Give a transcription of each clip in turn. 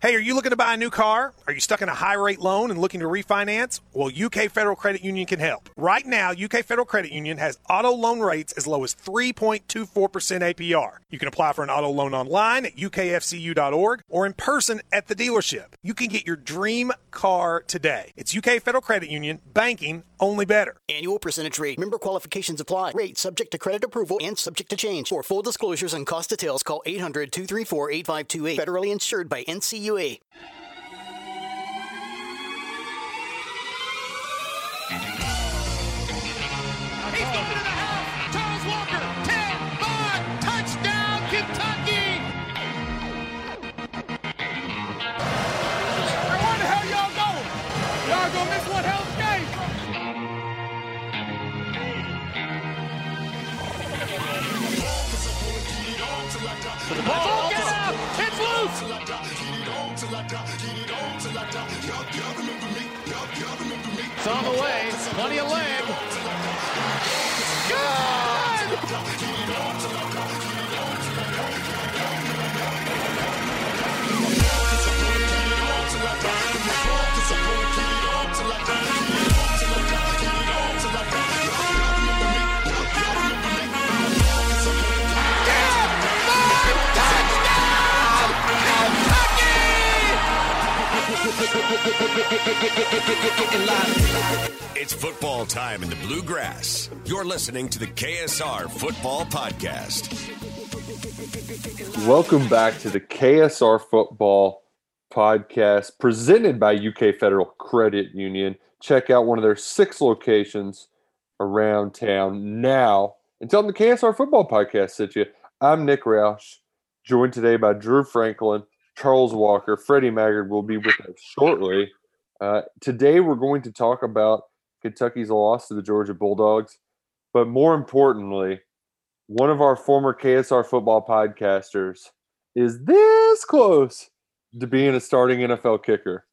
Hey, are you looking to buy a new car? Are you stuck in a high rate loan and looking to refinance? Well, UK Federal Credit Union can help. Right now, UK Federal Credit Union has auto loan rates as low as 3.24% APR. You can apply for an auto loan online at ukfcu.org or in person at the dealership. You can get your dream car today. It's UK Federal Credit Union, banking only better. Annual percentage rate. Member qualifications apply. Rate subject to credit approval and subject to change. For full disclosures and cost details, call 800 234 8528. Federally insured by NCUA. He's It's on the way. Plenty of leg. It's football time in the bluegrass. You're listening to the KSR Football Podcast. Welcome back to the KSR Football Podcast presented by UK Federal Credit Union. Check out one of their six locations around town now and tell them the KSR Football Podcast sent you. I'm Nick Roush, joined today by Drew Franklin, Charles Walker. Freddie Maggard will be with us shortly. Uh, today, we're going to talk about Kentucky's loss to the Georgia Bulldogs, but more importantly, one of our former KSR football podcasters is this close to being a starting NFL kicker.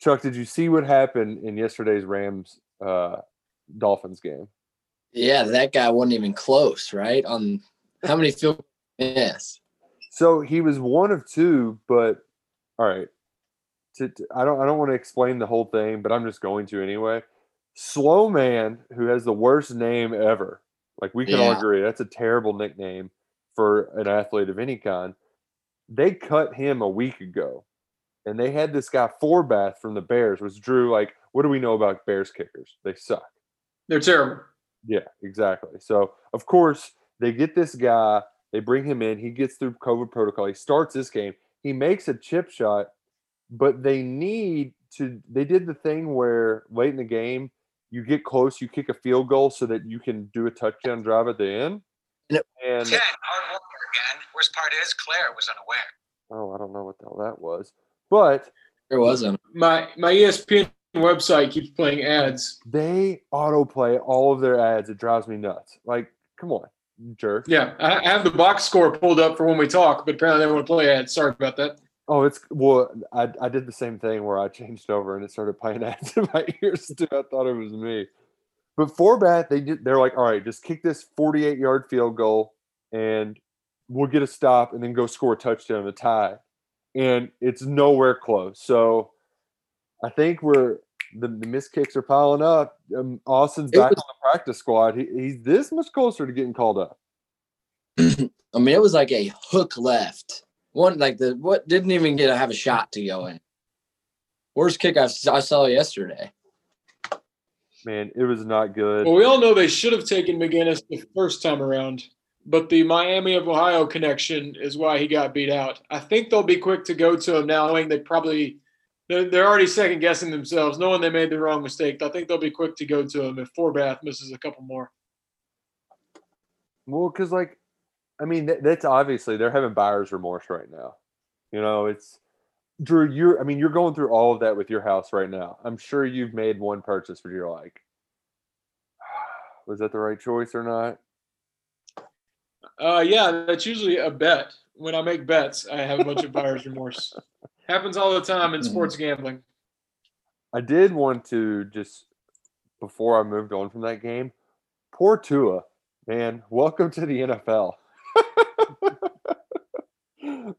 Chuck, did you see what happened in yesterday's Rams uh, Dolphins game? Yeah, that guy wasn't even close, right? On how many field yes. So he was one of two, but all right. To, to- I don't I don't want to explain the whole thing, but I'm just going to anyway. Sloman, who has the worst name ever. Like we can all agree, that's a terrible nickname for an athlete of any kind. They cut him a week ago, and they had this guy Forbath from the Bears. Was Drew like? What do we know about Bears kickers? They suck. They're terrible. Yeah, exactly. So of course they get this guy, they bring him in, he gets through COVID protocol, he starts this game, he makes a chip shot, but they need to they did the thing where late in the game you get close, you kick a field goal so that you can do a touchdown drive at the end. And it- And Ken, hard work again. Worst part is Claire was unaware. oh, I don't know what the hell that was. But There wasn't. My my ESPN website keeps playing ads. they autoplay all of their ads. It drives me nuts. Like, come on, you jerk. Yeah, I have the box score pulled up for when we talk, but apparently they want to play ads. Sorry about that. Oh, it's well. I I did the same thing where I changed over and it started playing ads in my ears too. I thought it was me. But Forbath, they did. They're like, all right, just kick this 48 yard field goal, and we'll get a stop, and then go score a touchdown to tie. And it's nowhere close. So I think we're the, the missed kicks are piling up. Um, Austin's It back was- on the practice squad. He, he's this much closer to getting called up. I mean, it was like a hook left. One like the what didn't even get to have a shot to go in. Worst kick I, I saw yesterday. Man, it was not good. Well, we all know they should have taken MacGinnis the first time around, but the Miami of Ohio connection is why he got beat out. I think they'll be quick to go to him now, knowing they probably they're, they're already second guessing themselves, knowing they made the wrong mistake. I think they'll be quick to go to him if Forbath misses a couple more. Well, because like, I mean, that, that's obviously they're having buyer's remorse right now. You know, it's Drew. You're, I mean, you're going through all of that with your house right now. I'm sure you've made one purchase where you're like, was that the right choice or not? Uh, yeah, that's usually a bet. When I make bets, I have a bunch of buyer's remorse. Happens all the time in sports gambling. I did want to just before I moved on from that game. Poor Tua, man. Welcome to the NFL.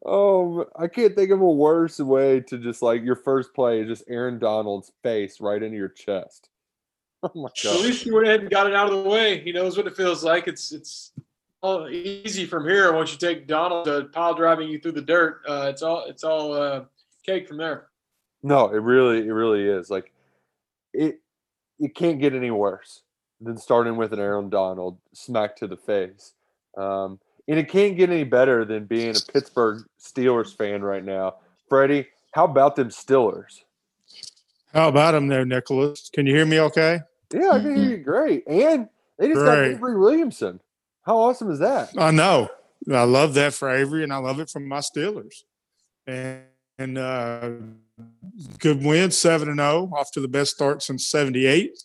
Oh, I can't think of a worse way to just like your first play is just Aaron Donald's face right into your chest. Oh my At least he went ahead and got it out of the way. He knows what it feels like. It's it's all easy from here. Once you take Donald to pile driving you through the dirt, uh, it's all it's all uh, cake from there. No, it really, it really is. Like it, it can't get any worse than starting with an Aaron Donald smack to the face. Um, and it can't get any better than being a Pittsburgh Steelers fan right now. Freddie, how about them Steelers? How about them there, Nicholas? Can you hear me okay? Yeah, I can hear you great. And they just got Great. Avery Williamson. How awesome is that? I know. I love that for Avery, and I love it from my Steelers. And, and uh, good win, 7 and 0, off to the best start since 78.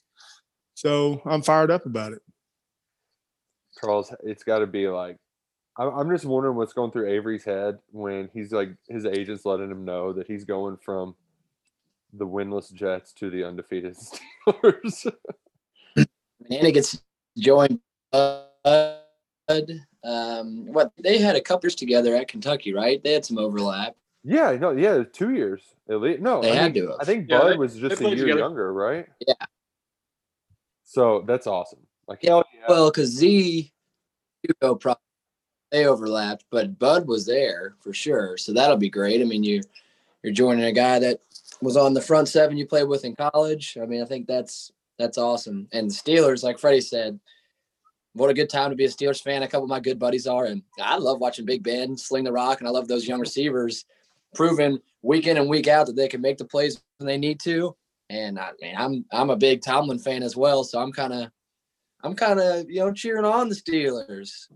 So I'm fired up about it. Charles, it's got to be like, I'm, I'm just wondering what's going through Avery's head when he's like, his agent's letting him know that he's going from the winless Jets to the undefeated Steelers. Manana gets joined Um, what they had a couple years together at Kentucky, right? They had some overlap. Yeah, no, yeah, two years at least. No, They I had think, to have. I think Yeah, Bud they- was just a year together. younger, right? Yeah. So that's awesome. Like Yeah, yeah. Well, because Z, Hugo probably they overlapped, but Bud was there for sure. So that'll be great. I mean, you you're joining a guy that was on the front seven you played with in college. I mean, I think that's that's awesome. And the Steelers, like Freddie said, what a good time to be a Steelers fan. A couple of my good buddies are, and I love watching Big Ben sling the rock, and I love those young receivers proving week in and week out that they can make the plays when they need to. And I mean, I'm I'm a big Tomlin fan as well, so I'm kind of I'm kind of you know cheering on the Steelers.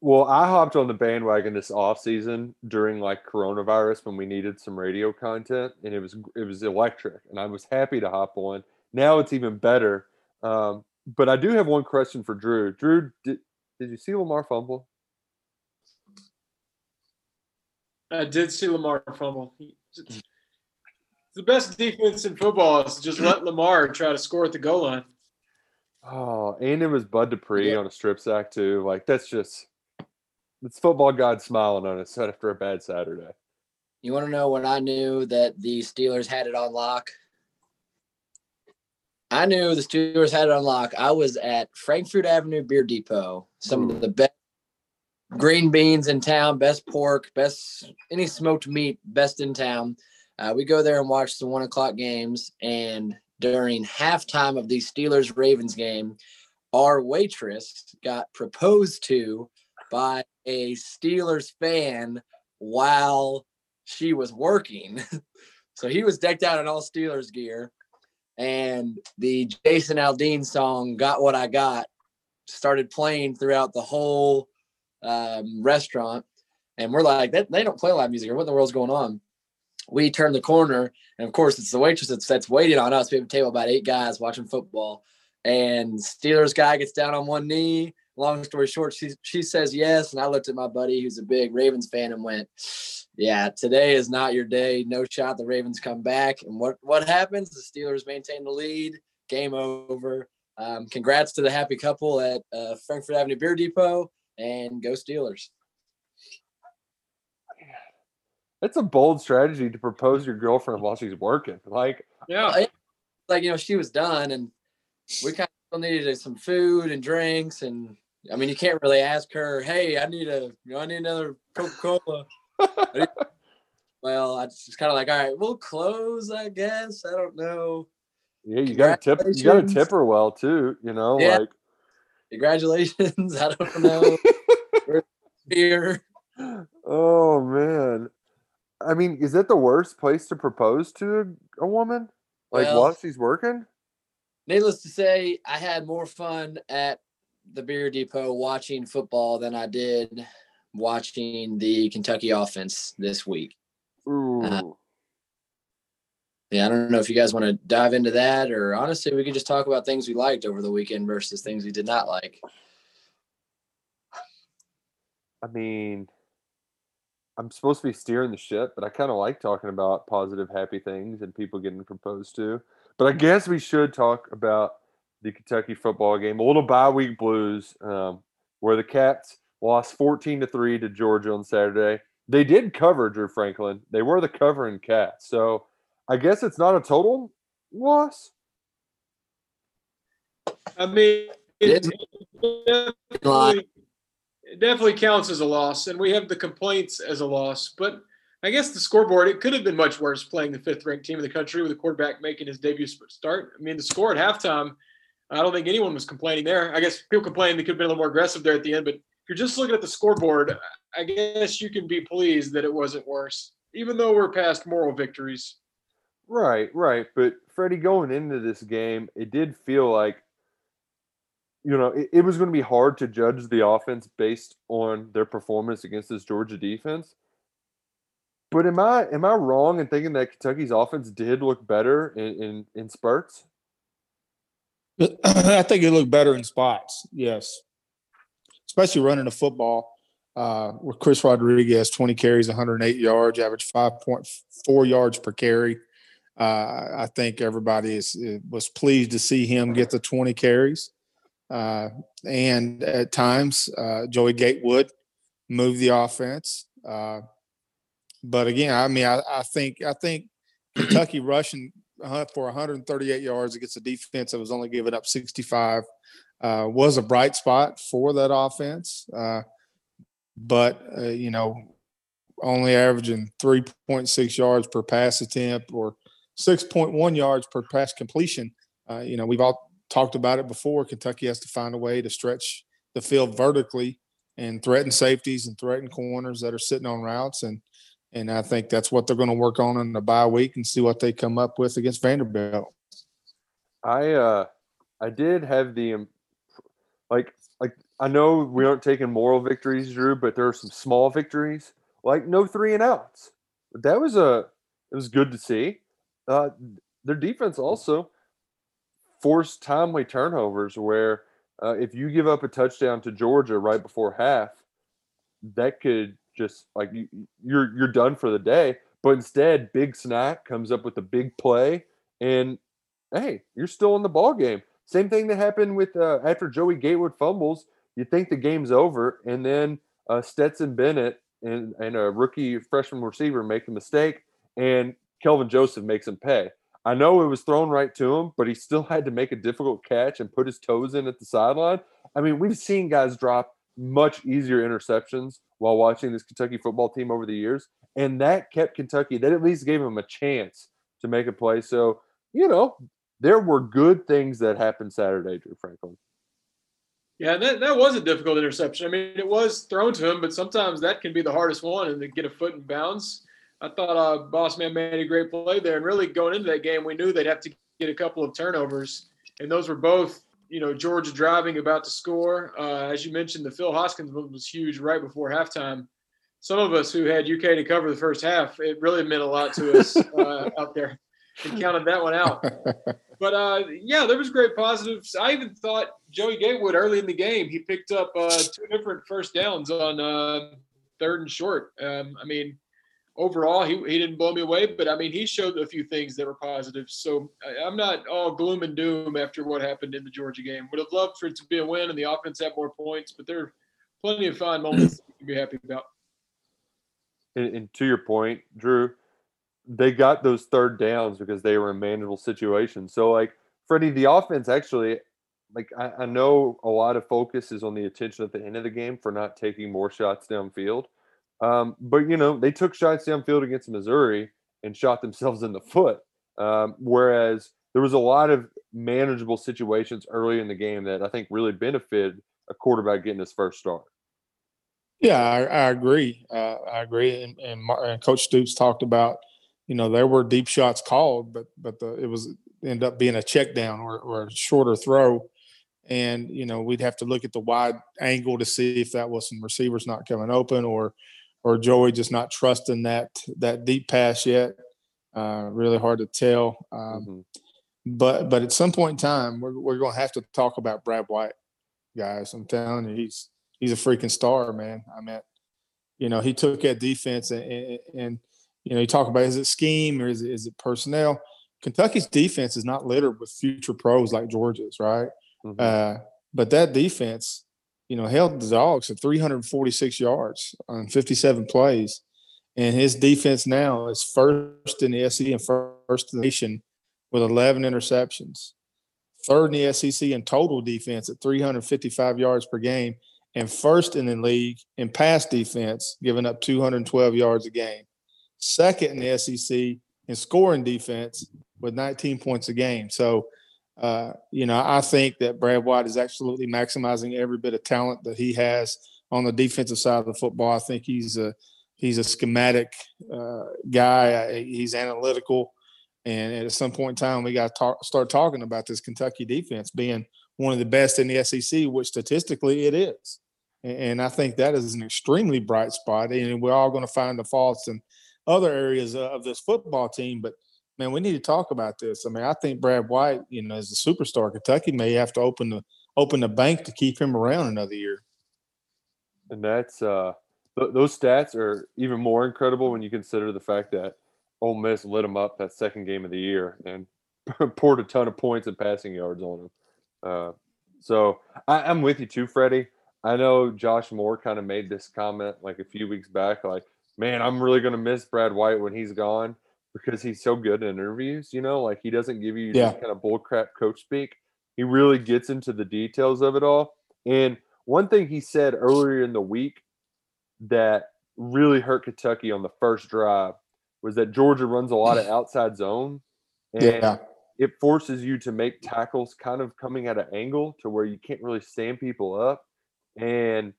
Well, I hopped on the bandwagon this off season during like coronavirus when we needed some radio content, and it was it was electric, and I was happy to hop on. Now it's even better. Um, but I do have one question for Drew. Drew, did, did you see Lamar fumble? I did see Lamar fumble. He- The best defense in football is just let Lamar try to score at the goal line. Oh, and it was Bud Dupree Yeah. on a strip sack too. Like that's just it's football god smiling on us after a bad Saturday. You want to know when I knew that the Steelers had it on lock? I knew the Steelers had it on lock. I was at Frankfort Avenue Beer Depot, some of the best green beans in town, best pork, best any smoked meat, best in town. Uh, we go there and watch the one o'clock games. And during halftime of the Steelers Ravens game, our waitress got proposed to by a Steelers fan while she was working. so he was decked out in all Steelers gear. And the Jason Aldean song, Got What I Got, started playing throughout the whole um, restaurant. And we're like, that, they don't play live music. Or what in the world's going on? We turn the corner. And of course, it's the waitress that's, that's waiting on us. We have a table about eight guys watching football. And Steelers guy gets down on one knee. Long story short, she, she says yes. And I looked at my buddy who's a big Ravens fan and went, yeah, today is not your day. No shot. The Ravens come back. And what, what happens? The Steelers maintain the lead. Game over. Um, congrats to the happy couple at uh, Frankfort Avenue Beer Depot and go Steelers. That's a bold strategy to propose your girlfriend while she's working. Like, Yeah. Like, you know, she was done and we kind of needed some food and drinks. And I mean, you can't really ask her, hey, I need a, you know, I need another Coca Cola. well, I just kind of like, all right, we'll close, I guess. I don't know. yeah, you got to tip. You got to tip her well too. You know, Yeah. like Congratulations. I don't know. Here. Oh man. I mean, is that the worst place to propose to a, a woman? Like Well- while she's working? Needless to say, I had more fun at the beer depot watching football than I did watching the Kentucky offense this week. Ooh. Uh, Yeah, I don't know if you guys want to dive into that or honestly, we could just talk about things we liked over the weekend versus things we did not like. I mean, I'm supposed to be steering the ship, but I kind of like talking about positive, happy things and people getting proposed to. But I guess we should talk about the Kentucky football game, a little bye week blues, um, where the Cats lost 14 to three to Georgia on Saturday. they did cover Drew Franklin. They were the covering Cats. So I guess it's not a total loss. I mean, it, It definitely, it definitely counts as a loss, and we have the complaints as a loss. But I guess the scoreboard, it could have been much worse playing the fifth ranked team in the country with a quarterback making his debut start. I mean, the score at halftime, I don't think anyone was complaining there. I guess people complained they could have been a little more aggressive there at the end, but if you're just looking at the scoreboard, I guess you can be pleased that it wasn't worse, even though we're past moral victories. Right, right. But Freddie, going into this game, it did feel like, you know, it, it was going to be hard to judge the offense based on their performance against this Georgia defense. But am I am I wrong in thinking that Kentucky's offense did look better in in, in spurts? I think it looked better in spots. Yes, especially running the football. Uh, with Chris Rodriguez, 20 carries, 108 yards, average 5.4 yards per carry. Uh, I think everybody is, was pleased to see him get the 20 carries. Uh, and at times, uh, Joey Gatewood moved the offense. Uh, but again, I mean, I, I think I think Kentucky rushing for 138 yards against a defense that was only giving up 65 uh, was a bright spot for that offense. Uh, but uh, you know, only averaging 3.6 yards per pass attempt or 6.1 yards per pass completion. Uh, you know, we've all talked about it before. Kentucky has to find a way to stretch the field vertically and threaten safeties and threaten corners that are sitting on routes and and I think that's what they're going to work on in the bye week and see what they come up with against Vanderbilt. I uh I did have the like like I know we aren't taking moral victories, Drew, but there are some small victories, like no three and outs. That was a it was good to see. Uh, their defense also forced timely turnovers where uh, if you give up a touchdown to Georgia right before half, that could just like you, you're you're done for the day. But instead, Big Snack comes up with a big play, and hey, you're still in the ball game. Same thing that happened with uh, after Joey Gatewood fumbles. You think the game's over, and then uh, Stetson Bennett and, and a rookie freshman receiver make a mistake, and Kelvin Joseph makes him pay. I know it was thrown right to him, but he still had to make a difficult catch and put his toes in at the sideline. I mean, we've seen guys drop much easier interceptions while watching this Kentucky football team over the years. And that kept Kentucky, that at least gave them a chance to make a play. So, you know, there were good things that happened Saturday, Drew Franklin. Yeah, that, that was a difficult interception. I mean, it was thrown to him, but sometimes that can be the hardest one and to get a foot in bounds. I thought uh, Boss Man made a great play there. And really going into that game, we knew they'd have to get a couple of turnovers. And those were both you know, Georgia driving about to score. Uh, as you mentioned, the Phil Hoskins one was huge right before halftime. Some of us who had UK to cover the first half, it really meant a lot to us uh, out there and counted that one out. But uh, yeah, there was great positives. I even thought Joey Gatewood early in the game, he picked up uh, two different first downs on uh, third and short. Um, I mean, overall, he, he didn't blow me away, but I mean, he showed a few things that were positive. So I, am not all gloom and doom after what happened in the Georgia game. Would have loved for it to be a win and the offense have more points, but there are plenty of fine moments to be happy about. And, and, to your point, Drew, they got those third downs because they were in manageable situations. So, like, Freddie, the offense actually, like, I, I know a lot of focus is on the attention at the end of the game for not taking more shots downfield um, but you know, they took shots downfield against Missouri and shot themselves in the foot. Um, whereas there was a lot of manageable situations early in the game that I think really benefited a quarterback getting his first start. Yeah, I, I agree. Uh, I agree. And, and, and, Coach Stoops talked about, you know, there were deep shots called, but but the, it was end up being a check down or, or a shorter throw. And you know, we'd have to look at the wide angle to see if that was some receivers not coming open or or Joey just not trusting that that deep pass yet. Uh, really hard to tell. Um, mm-hmm. But but at some point in time, we're we're going to have to talk about Brad White, guys. I'm telling you, he's he's a freaking star, man. I mean, you know, he took that defense and, and, and you know, you talk about is it scheme or is it, is it personnel? Kentucky's defense is not littered with future pros like Georgia's, right? Mm-hmm. Uh, but that defense you know, held the dogs at 346 yards on 57 plays. and his defense now is first in the SEC and first in the nation with 11 interceptions. Third in the SEC in total defense at 355 yards per game, and first in the league in pass defense, giving up 212 yards a game. Second in the SEC in scoring defense with 19 points a game. So, uh, you know, I think that Brad White is absolutely maximizing every bit of talent that he has on the defensive side of the football. I think he's a he's a schematic uh, guy. He's analytical, and at some point in time, we got to talk, start talking about this Kentucky defense being one of the best in the SEC, which statistically it is. And I think that is an extremely bright spot. And we're all going to find the faults in other areas of this football team. But man, we need to talk about this. I mean, I think Brad White, you know, as a superstar, Kentucky may have to open the open the bank to keep him around another year. And that's uh th- those stats are even more incredible when you consider the fact that Ole Miss lit him up that second game of the year and poured a ton of points and passing yards on him. Uh, so I, I'm with you too, Freddie. I know Josh Moore kind of made this comment like a few weeks back, like, man, I'm really going to miss Brad White when he's gone because he's so good in interviews. You know, like he doesn't give you Yeah. kind of bullcrap coach speak. He really gets into the details of it all. And one thing he said earlier in the week that really hurt Kentucky on the first drive was that Georgia runs a lot of outside zone. And Yeah. it forces you to make tackles kind of coming at an angle to where you can't really stand people up. And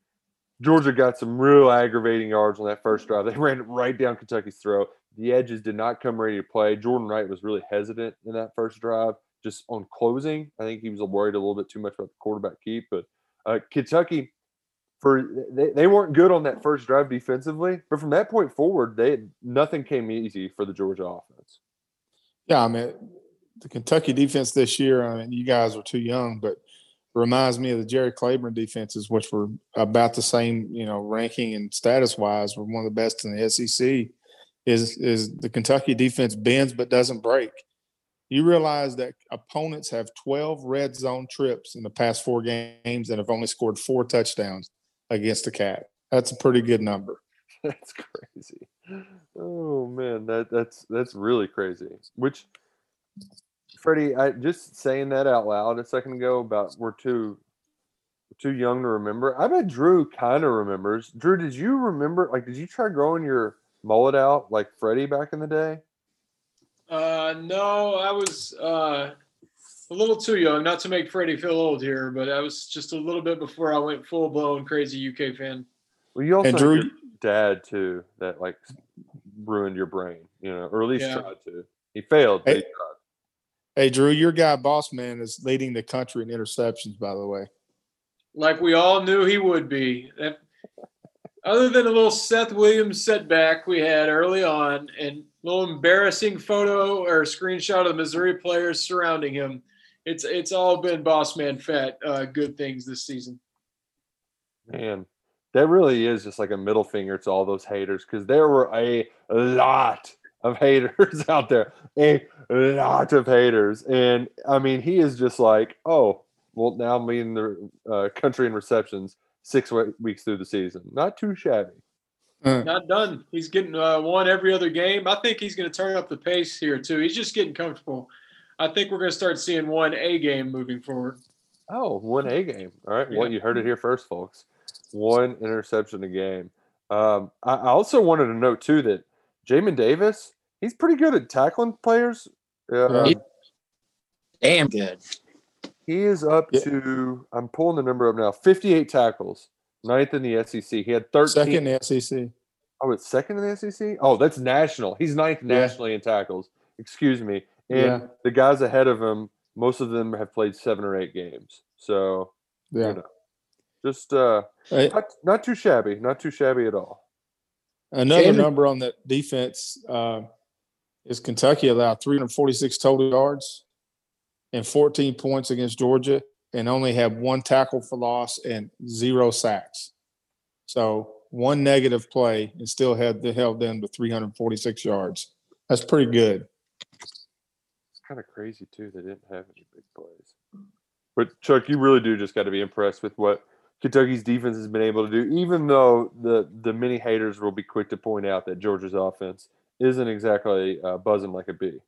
Georgia got some real aggravating yards on that first drive. They ran it right down Kentucky's throat. The edges did not come ready to play. Jordan Wright was really hesitant in that first drive, just on closing. I think he was worried a little bit too much about the quarterback keep. But uh, Kentucky, for they, they weren't good on that first drive defensively, but from that point forward, they nothing came easy for the Georgia offense. Yeah, I mean, the Kentucky defense this year, I mean, you guys were too young, but reminds me of the Jerry Claiborne defenses, which were about the same, you know, ranking and status wise, were one of the best in the SEC. Is is the Kentucky defense bends but doesn't break? You realize that opponents have 12 red zone trips in the past four games and have only scored four touchdowns against the Cat. That's a pretty good number. That's crazy. Oh man, that that's that's really crazy. Which Freddie, I just saying that out loud a second ago about we're too too young to remember. I bet Drew kind of remembers. Drew, did you remember like did you try growing your mullet out like Freddie back in the day? Uh, no, I was uh, a little too young, not to make Freddie feel old here, but I was just a little bit before I went full blown crazy UK fan. Well, you also And had Drew- your dad too that like ruined your brain, you know, or at least Yeah. tried to. He failed, but he Hey. tried. Hey, Drew, your guy, Boss Man, is leading the country in interceptions, by the way. Like we all knew he would be. That, other than a little Seth Williams setback we had early on and a little embarrassing photo or screenshot of the Missouri players surrounding him, it's it's all been boss man fat uh, good things this season. Man, that really is just like a middle finger to all those haters because there were a lot of haters out there, a lot of haters. And I mean, he is just like, oh, well, now I'm leading the uh, country in receptions six weeks through the season. Not too shabby. Uh, Not done. He's getting uh, one every other game. I think he's going to turn up the pace here too. He's just getting comfortable. I think we're going to start seeing one A game moving forward. Oh, one A game. All right. Well, you heard it here first, folks. One interception a game. Um, I, I also wanted to note too that Jamin Davis, he's pretty good at tackling players. Uh, Damn good. He is up Yeah. to, I'm pulling the number up now, 58 tackles, ninth in the SEC. He had 13. second in the SEC. Oh, it's second in the SEC? Oh, that's national. He's ninth Yeah. nationally in tackles. Excuse me. And Yeah. the guys ahead of him, most of them have played seven or eight games. So, Yeah. you know, just uh, Hey, not, not too shabby. Not too shabby at all. Another Jamin- number on that defense uh, is Kentucky allowed 346 total yards and 14 points against Georgia, and only had one tackle for loss and zero sacks. So one negative play and still had they held them to 346 yards. That's pretty good. It's kind of crazy, too. They didn't have any big plays. But, Chuck, you really do just got to be impressed with what Kentucky's defense has been able to do, even though the the many haters will be quick to point out that Georgia's offense isn't exactly uh, buzzing like a bee.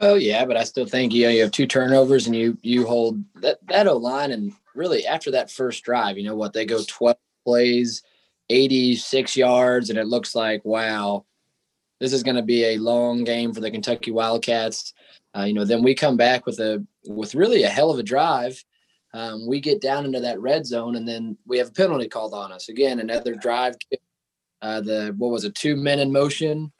Oh yeah, but I still think you know, you have two turnovers and you you hold that that O line and really after that first drive, you know what they go twelve plays, eighty six yards, and it looks like wow, this is going to be a long game for the Kentucky Wildcats. Uh, you know, then we come back with a with really a hell of a drive. Um, we get down into that red zone, and then we have a penalty called on us again. Another drive. Uh, the what was it? Two men in motion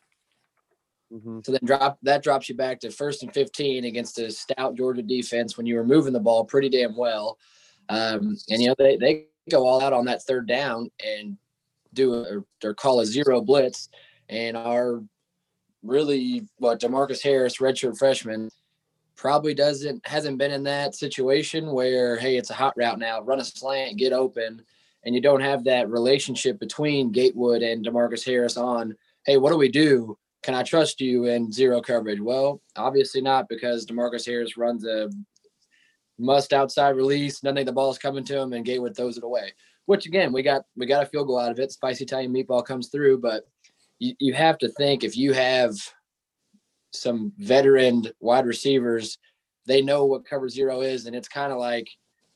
Mm-hmm. so then drop that drops you back to first and 15 against a stout Georgia defense when you were moving the ball pretty damn well. Um, and you know they, they go all out on that third down and do a, or call a zero blitz, and our really what Demarcus Harris, redshirt freshman, probably doesn't hasn't been in that situation where hey it's a hot route now, run a slant, get open, and you don't have that relationship between Gatewood and Demarcus Harris on hey what do we do can I trust you in zero coverage? Well, obviously not because Demarcus Harris runs a must outside release. Nothing the ball's coming to him, and Gatewood throws it away. Which again, we got we got a field goal out of it. Spicy Italian meatball comes through, but you, you have to think if you have some veteran wide receivers, they know what cover zero is, and it's kind of like,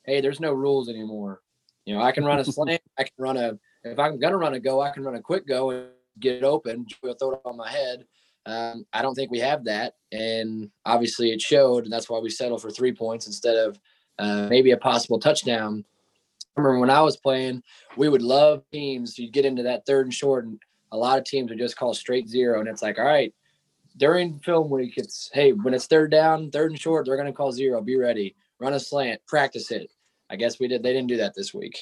hey, there's no rules anymore. You know, I can run a slant, I can run a if I'm gonna run a go, I can run a quick go and get open, we'll throw it on my head. Um, I don't think we have that, and obviously it showed, and that's why we settled for three points instead of uh, maybe a possible touchdown. I remember when I was playing, we would love teams. You'd get into that third and short, and a lot of teams would just call straight zero, and it's like, all right, during film week, it's hey, when it's third down, third and short, they're going to call zero. Be ready, run a slant, practice it. I guess we did. They didn't do that this week.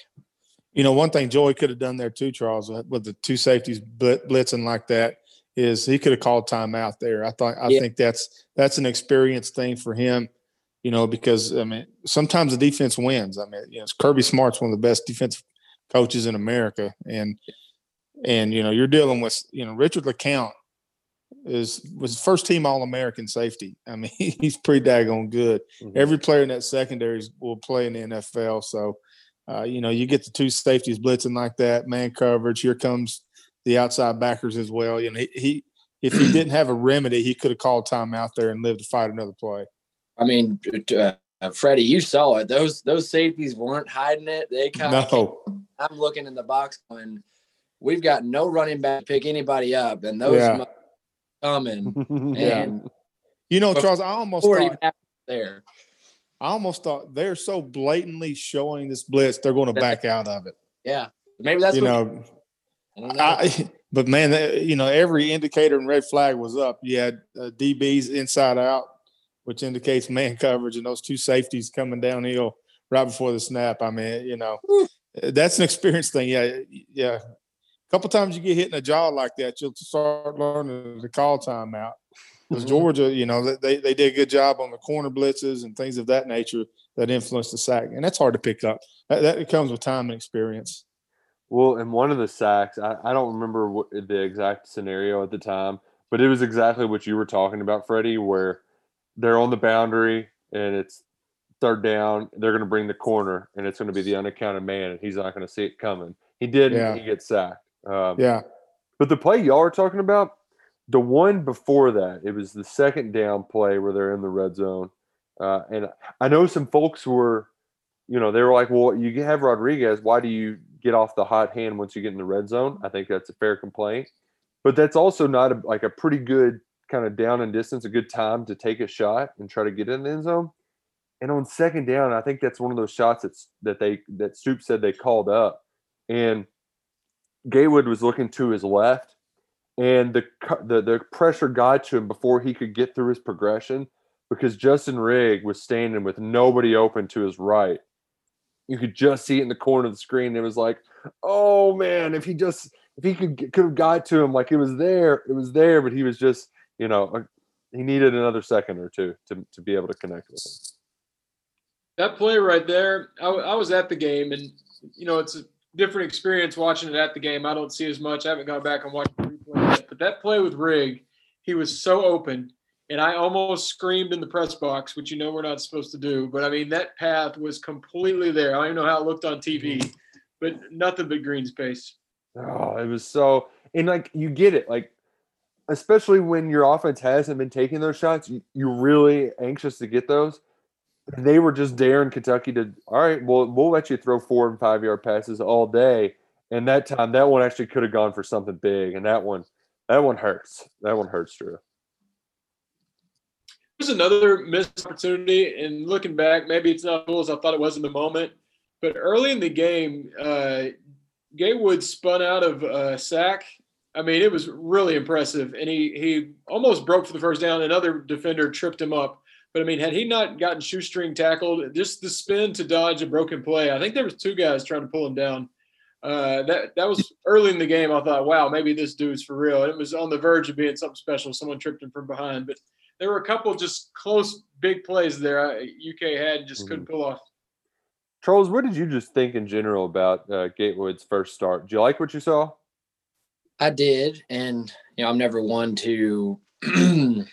You know, one thing Joey could have done there too, Charles, uh, with the two safeties blitzing like that, is he could have called timeout there. I thought I Yeah. think that's that's an experience thing for him. You know, because I mean, sometimes the defense wins. I mean, you know, Kirby Smart's one of the best defensive coaches in America, and and you know, you're dealing with you know Richard LeCounte is was first team All American safety. I mean, he's pretty daggone good. Mhm. Every player in that secondary will play in the NFL, so uh, you know, you get the two safeties blitzing like that, man coverage. Here comes the outside backers as well. You know, he, he if he didn't have a remedy, he could have called time out there and lived to fight another play. I mean, uh, Freddie, you saw it. Those those safeties weren't hiding it. They kind of. No, I'm looking in the box when we've got no running back to pick anybody up, and those Yeah. coming Yeah. and you know, Charles, I almost thought, there. I almost thought they're so blatantly showing this blitz, they're going to back out of it. Yeah, maybe that's you know, I know. I, but man, that- you know, every indicator and red flag was up. You had uh, DBs inside out, which indicates man coverage, and those two safeties coming downhill right before the snap. I mean, you know, that's an experience thing. Yeah, yeah. A couple times you get hit in the jaw like that, you'll start learning to call timeout. Because Georgia, you know, they they did a good job on the corner blitzes and things of that nature that influenced the sack, and that's hard to pick up. That, that comes with time and experience. Well, in one of the sacks, I, I don't remember what the exact scenario at the time, but it was exactly what you were talking about, Freddie, where they're on the boundary and it's third down. They're going to bring the corner and it's going to be the unaccounted man, and he's not going to see it coming. He did, Yeah. and he gets sacked. Um, Yeah, But the play y'all are talking about, the one before that, it was the second down play where they're in the red zone. Uh, and I know some folks were, you know, they were like, well, you have Rodriguez. Why do you get off the hot hand once you get in the red zone? I think that's a fair complaint. But that's also not a, like a pretty good kind of down and distance, a good time to take a shot and try to get in the end zone. And on second down, I think that's one of those shots that's that they that Stoop said they called up. And Gatewood was looking to his left, and the the the pressure got to him before he could get through his progression because Justin Rigg was standing with nobody open to his right. You could just see it in the corner of the screen. It was like, oh man, if he just if he could could have got to him, like it was there, it was there, but he was just you know uh, he needed another second or two to to be able to connect with him. That play right there, I, was at the game, and you know it's a different experience watching it at the game. I don't see as much. I haven't gone back and watched but that play with Rigg, he was so open. and I almost screamed in the press box, which you know we're not supposed to do. But I mean, that path was completely there. I don't even know how it looked on TV, mm-hmm. but nothing but green space. Oh, it was so, and like you get it, like especially when your offense hasn't been taking those shots, you, you're really anxious to get those. They were just daring Kentucky to, all right, well, we'll let you throw four and five yard passes all day. And that time, that one actually could have gone for something big, and that one, that one hurts. That one hurts, Drew. There's another missed opportunity, and looking back, maybe it's not cool as I thought it was in the moment. But early in the game, uh, Gatewood spun out of a sack. I mean, it was really impressive, and he he almost broke for the first down. Another defender tripped him up. But I mean, had he not gotten shoestring tackled, just the spin to dodge a broken play, I think there was two guys trying to pull him down. Uh, that that was early in the game. I thought, wow, maybe this dude's for real. And it was on the verge of being something special. Someone tripped him from behind, but there were a couple just close big plays there. UK had just mm-hmm. couldn't pull off. Charles, what did you just think in general about uh, Gatewood's first start? Do you like what you saw? I did, and you know, I'm never one to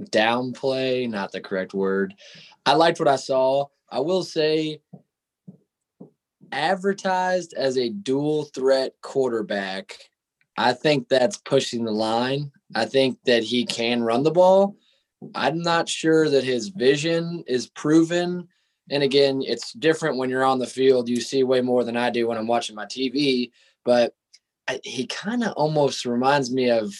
downplay, not the correct word. I liked what I saw. I will say, advertised as a dual threat quarterback, I think that's pushing the line. I think that he can run the ball. I'm not sure that his vision is proven. And again, it's different when you're on the field. You see way more than I do when I'm watching my TV. But I, he kind of almost reminds me of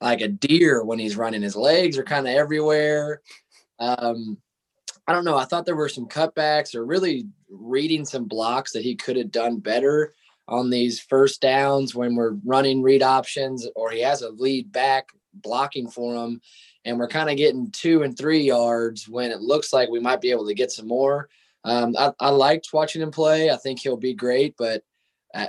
like a deer when he's running. His legs are kind of everywhere. Um, I don't know. I thought there were some cutbacks or really reading some blocks that he could have done better on these first downs when we're running read options or he has a lead back blocking for him and we're kind of getting two and three yards when it looks like we might be able to get some more. Um, I, I, liked watching him play. I think he'll be great, but I,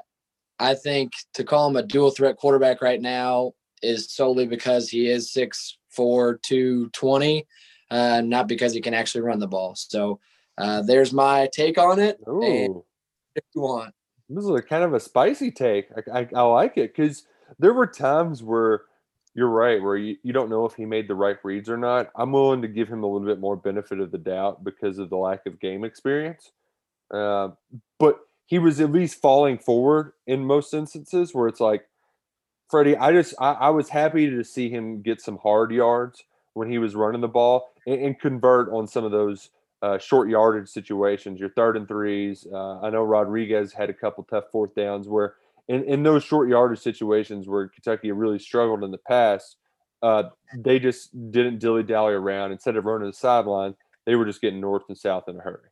I, think to call him a dual threat quarterback right now is solely because he is six four two twenty, uh, not because he can actually run the ball. So uh, there's my take on it. if you want, this is a kind of a spicy take. I, I, I like it because there were times where you're right, where you, you don't know if he made the right reads or not. I'm willing to give him a little bit more benefit of the doubt because of the lack of game experience. Uh, but he was at least falling forward in most instances where it's like, Freddie, I just I, I was happy to see him get some hard yards when he was running the ball and, and convert on some of those uh, short yardage situations, your third and threes. Uh, I know Rodriguez had a couple tough fourth downs where, in, in those short yardage situations where Kentucky really struggled in the past, uh, they just didn't dilly dally around. Instead of running the sideline, they were just getting north and south in a hurry.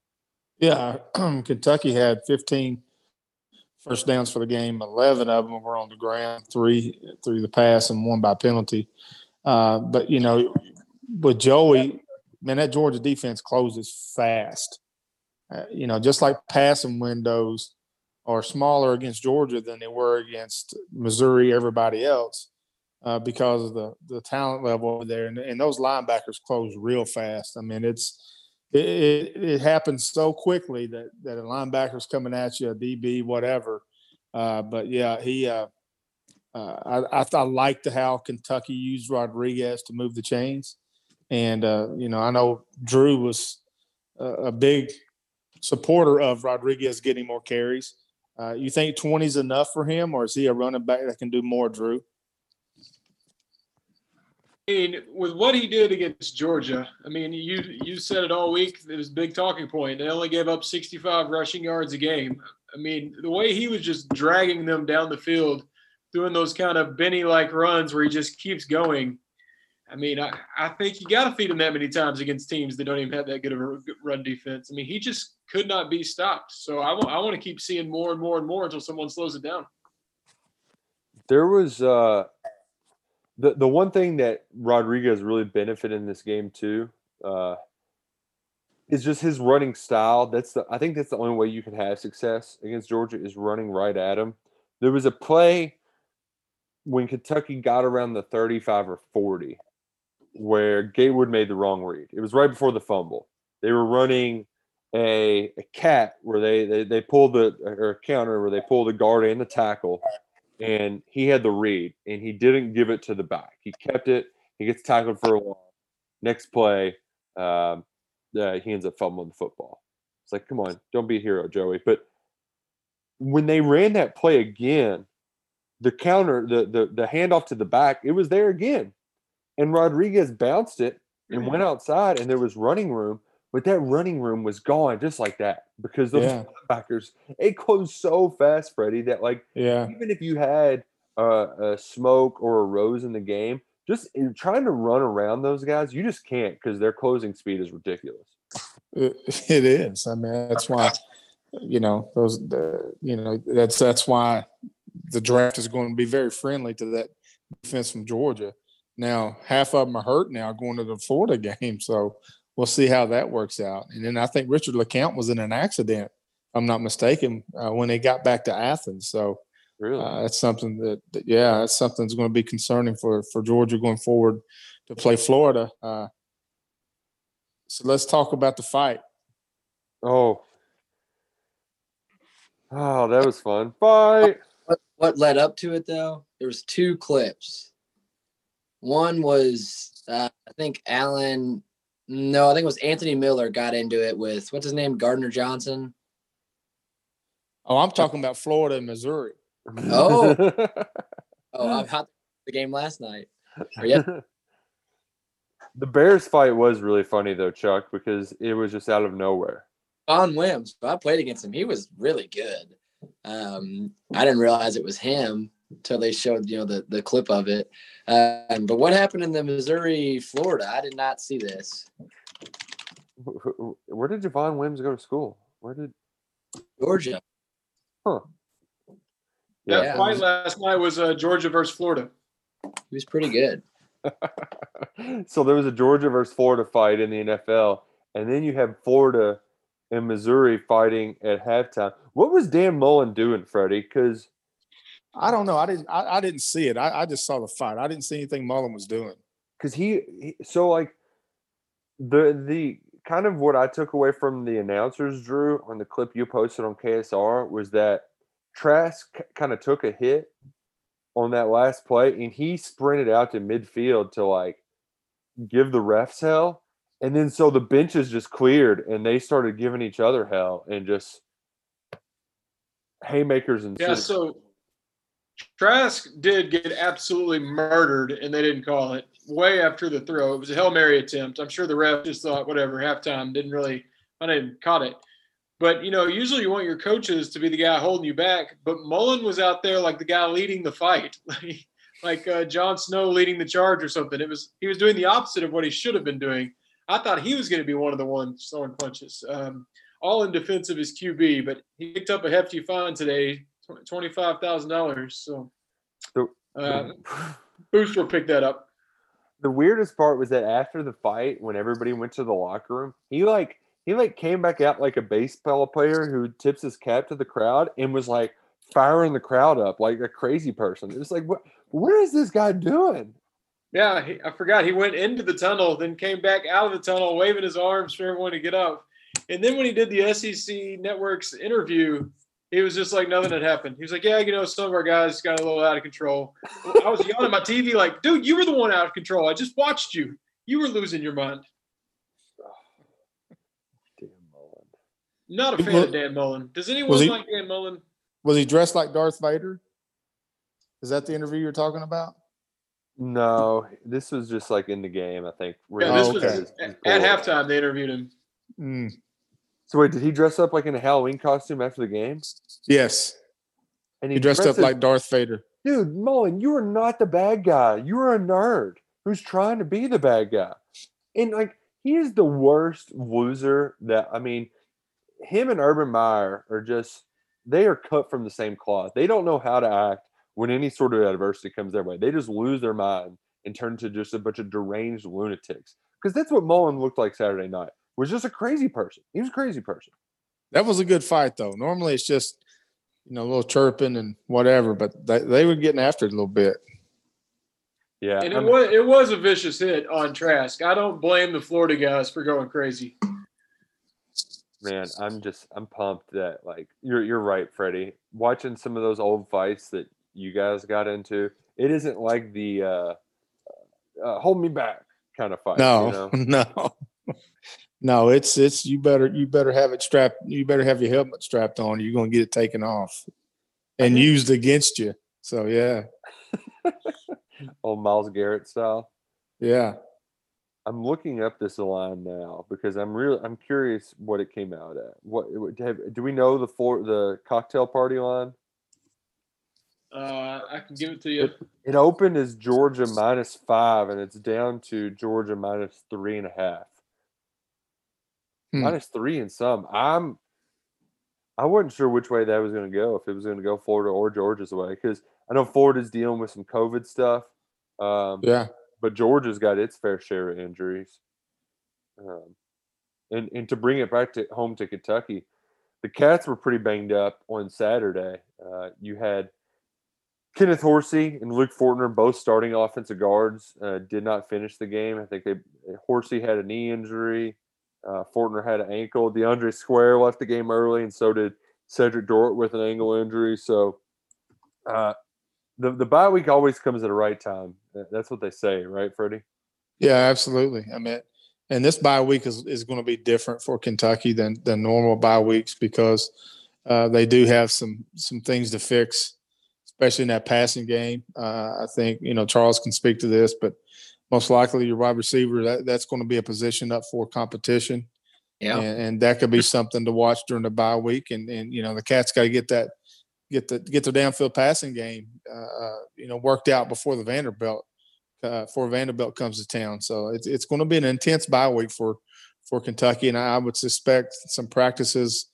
Yeah, Kentucky had 15 first downs for the game. 11 of them were on the ground, three through the pass, and one by penalty. Uh, but you know, with Joey, man, that Georgia defense closes fast. Uh, you know, just like passing windows are smaller against Georgia than they were against Missouri, everybody else, uh, because of the the talent level over there, and, and those linebackers close real fast. I mean, it's it, it, it happens so quickly that that a linebacker's coming at you, a DB, whatever. Uh, but yeah, he. Uh, uh, I, I, I liked how Kentucky used Rodriguez to move the chains. And, uh, you know, I know Drew was a, a, big supporter of Rodriguez getting more carries. Uh, you think 20 is enough for him, or is he a running back that can do more, Drew? I mean, with what he did against Georgia, I mean, you you said it all week. It was a big talking point. They only gave up 65 rushing yards a game. I mean, the way he was just dragging them down the field, doing those kind of Benny-like runs where he just keeps going. I mean, I, I think you got to feed him that many times against teams that don't even have that good of a run defense. I mean, he just could not be stopped. So I, w- I want to keep seeing more and more and more until someone slows it down. There was uh, the the one thing that Rodriguez really benefited in this game too uh, is just his running style. That's the I think that's the only way you can have success against Georgia is running right at him. There was a play when Kentucky got around the 35 or 40 where Gatewood made the wrong read. It was right before the fumble. They were running a, a cat where they, they they pulled the or a counter where they pulled the guard and the tackle, and he had the read and he didn't give it to the back. He kept it. He gets tackled for a while. Next play, um, uh, he ends up fumbling the football. It's like, come on, don't be a hero, Joey. But when they ran that play again, the counter, the the the handoff to the back, it was there again, and Rodriguez bounced it and went outside, and there was running room. But that running room was gone just like that because those Yeah. linebackers it closed so fast, Freddie, that like Yeah. even if you had uh, a smoke or a rose in the game, just in trying to run around those guys, you just can't because their closing speed is ridiculous. It, it is. I mean, that's why you know those. The, you know that's that's why the draft is going to be very friendly to that defense from Georgia. Now, half of them are hurt now going to the Florida game, so we'll see how that works out. And then I think Richard LeCounte was in an accident, if I'm not mistaken, uh, when they got back to Athens. So Really, uh, that's something that, that yeah, that's something that's going to be concerning for for Georgia going forward to play Florida. Uh, so let's talk about the fight. oh, oh, that was fun. Fight. What, what led up to it though? There was two clips. One was uh, I think Allen. No, I think it was Anthony Miller got into it with what's his name, Gardner Johnson. Oh, I'm talking about Florida and Missouri. Oh. Oh, I'm hot the game last night. Or yeah, the Bears fight was really funny though, Chuck, because it was just out of nowhere. Javon Wims. But I played against him. He was really good. Um, I didn't realize it was him until they showed you know the the clip of it. Um, but what happened in the Missouri Florida? I did not see this. Wh- wh- Where did Javon Wims go to school? Where did? Georgia. Huh. That Yeah. fight last night was uh, Georgia versus Florida. He was pretty good. so there was a Georgia versus Florida fight in the NFL, and then you have Florida and Missouri fighting at halftime. What was Dan Mullen doing, Freddie? Because I don't know. I didn't. I, I didn't see it. I, I just saw the fight. I didn't see anything Mullen was doing. because he, he so like the the kind of what I took away from the announcers, Drew, on the clip you posted on KSR was that Trask kind of took a hit on that last play, and he sprinted out to midfield to like give the refs hell, and then so the benches just cleared, and they started giving each other hell, and just haymakers and Yeah, so Trask did get absolutely murdered, and they didn't call it way after the throw. It was a hail mary attempt. I'm sure the ref just thought, whatever, halftime didn't really, I didn't caught it. But you know, usually you want your coaches to be the guy holding you back. But Mullen was out there like the guy leading the fight, like uh, Jon Snow leading the charge or something. It was he was doing the opposite of what he should have been doing. I thought he was going to be one of the ones throwing punches. Um, all in defense of his QB, but he picked up a hefty fine today, twenty five thousand dollars. So So- uh, Booster picked that up. the weirdest part was that after the fight, when everybody went to the locker room, he like he like came back out like a baseball player who tips his cap to the crowd and was like firing the crowd up like a crazy person. It was like, what? What is this guy doing? Yeah, he, I forgot he went into the tunnel, then came back out of the tunnel, waving his arms for everyone to get up. And then when he did the SEC Network's interview, he was just like nothing had happened. He was like, "Yeah, you know, some of our guys got a little out of control." I was yelling at my TV like, "Dude, you were the one out of control. I just watched you. You were losing your mind." Damn Mullen. Not a fan Was- of Dan Mullen. Does anyone was he- like Dan Mullen? Was he dressed like Darth Vader? Is that the interview you're talking about? No, this was just like in the game. I think. Yeah, he this Oh, was okay. his- his at, at halftime. They interviewed him. Mm, So wait, did he dress up like in a Halloween costume after the game? yes, And he dressed up like Darth Vader. dude, Mullen, you are not the bad guy. You are a nerd who's trying to be the bad guy. And like he is the worst loser that I mean, him and Urban Meyer are just they are cut from the same cloth. They don't know how to act when any sort of adversity comes their way. They just lose their mind and turn to just a bunch of deranged lunatics. Because that's what Mullen looked like Saturday night. Was just a crazy person. He was a crazy person. That was a good fight, though. Normally, it's just you know a little chirping and whatever, but they, they were getting after it a little bit. Yeah. And I it mean- was it was a vicious hit on Trask. I don't blame the Florida guys for going crazy. man, I'm just I'm pumped that like you're you're right, Freddie. Watching some of those old fights that you guys got into, it isn't like the uh uh, hold me back kind of fight. No, you know? no, no. It's it's you better you better have it strapped. You better have your helmet strapped on. You're gonna get it taken off and used against you. So yeah, old Myles Garrett style. yeah. I'm looking up this line now because I'm real. I'm curious what it came out at. What have, do we know the for the cocktail party line? Uh, I can give it to you. It, it opened as Georgia minus five, and it's down to Georgia minus three and a half. Hmm. Minus three and some. I'm. I wasn't sure which way that was going to go. If it was going to go Florida or Georgia's way, because I know Florida's dealing with some COVID stuff. Um, Yeah. but Georgia's got its fair share of injuries. Um, and and to bring it back to home to Kentucky, the Cats were pretty banged up on Saturday. Uh, you had Kenneth Horsey and Luke Fortner both starting offensive guards uh, did not finish the game. I think they Horsey had a knee injury. Uh, Fortner had an ankle. DeAndre Square left the game early, and so did Cedrick Dort with an ankle injury. So uh, the the bye week always comes at the right time. That's what they say, right, Freddie? Yeah, absolutely. I mean, and this bye week is, is going to be different for Kentucky than than normal bye weeks because uh, they do have some some things to fix, especially in that passing game. Uh, I think you know Charles can speak to this, but most likely your wide receiver that, that's going to be a position up for competition, Yeah. and, and that could be something to watch during the bye week. And and you know the Cats got to get that get the get their downfield passing game uh, uh, you know worked out before the Vanderbilt uh, before Vanderbilt comes to town. So it's it's going to be an intense bye week for for Kentucky, and I would suspect some practices.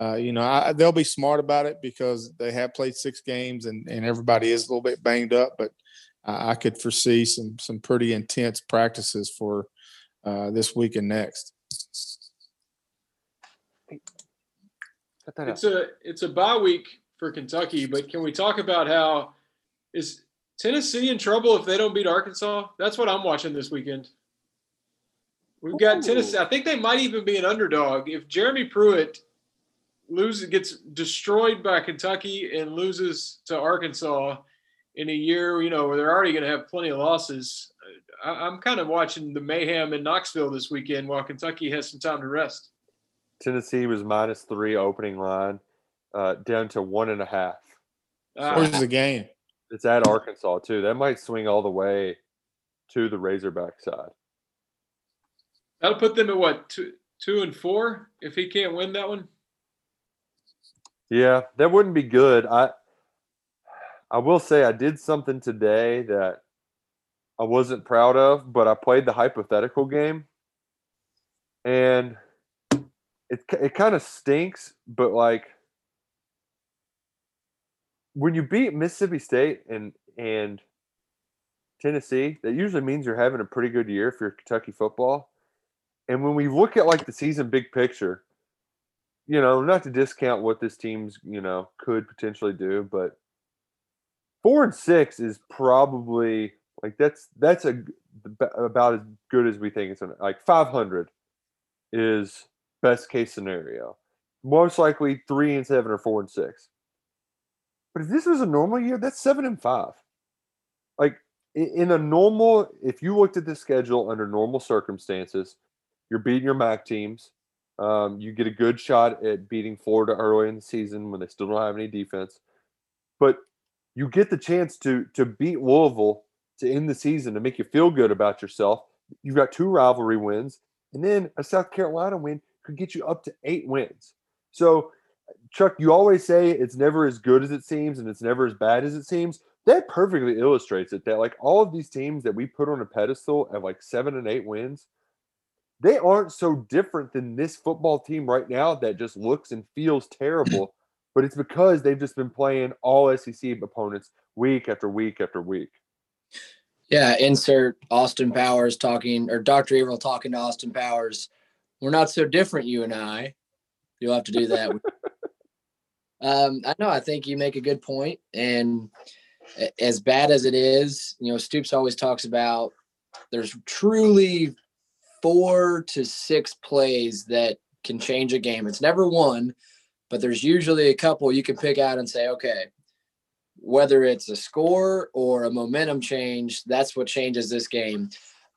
Uh, you know, I, they'll be smart about it because they have played six games, and and everybody is a little bit banged up. But I, I could foresee some some pretty intense practices for uh, this week and next. It's a it's a bye week for Kentucky, but can we talk about how is Tennessee in trouble if they don't beat Arkansas? That's what I'm watching this weekend. We've got Tennessee. I think they might even be an underdog if Jeremy Pruitt loses gets destroyed by Kentucky and loses to Arkansas in a year, you know, where they're already going to have plenty of losses. I, I'm kind of watching the mayhem in Knoxville this weekend while Kentucky has some time to rest. Tennessee was minus three opening line, uh, down to one and a half. Uh, Where's the game? It's at Arkansas too. That might swing all the way to the Razorback side. That'll put them at what two, two and four if he can't win that one. Yeah, that wouldn't be good. I I will say I did something today that I wasn't proud of, but I played the hypothetical game, and it it kind of stinks. But like when you beat Mississippi State and and Tennessee, that usually means you're having a pretty good year for Kentucky football. And when we look at like the season big picture, you know, not to discount what this team's, you know, could potentially do, but four and six is probably like that's that's a about as good as we think it's like 500 is best case scenario. Most likely three and seven or four and six. But if this was a normal year, that's seven and five. Like in a normal, if you looked at the schedule under normal circumstances, you're beating your MAC teams. Um, you get a good shot at beating Florida early in the season when they still don't have any defense. But you get the chance to to beat Louisville to end the season to make you feel good about yourself. You've got two rivalry wins, and then a South Carolina win could get you up to eight wins. So, Chuck, you always say it's never as good as it seems and it's never as bad as it seems. That perfectly illustrates it. That like all of these teams that we put on a pedestal at like seven and eight wins, they aren't so different than this football team right now that just looks and feels terrible. But it's because they've just been playing all SEC opponents week after week after week. Yeah, insert Austin Powers talking or Dr. Evil talking to Austin Powers. We're not so different, you and I. You'll have to do that. um, I know. I think you make a good point, and as bad as it is, you know, Stoops always talks about there's truly four to six plays that can change a game. It's never one, but there's usually a couple you can pick out and say, okay, whether it's a score or a momentum change, that's what changes this game.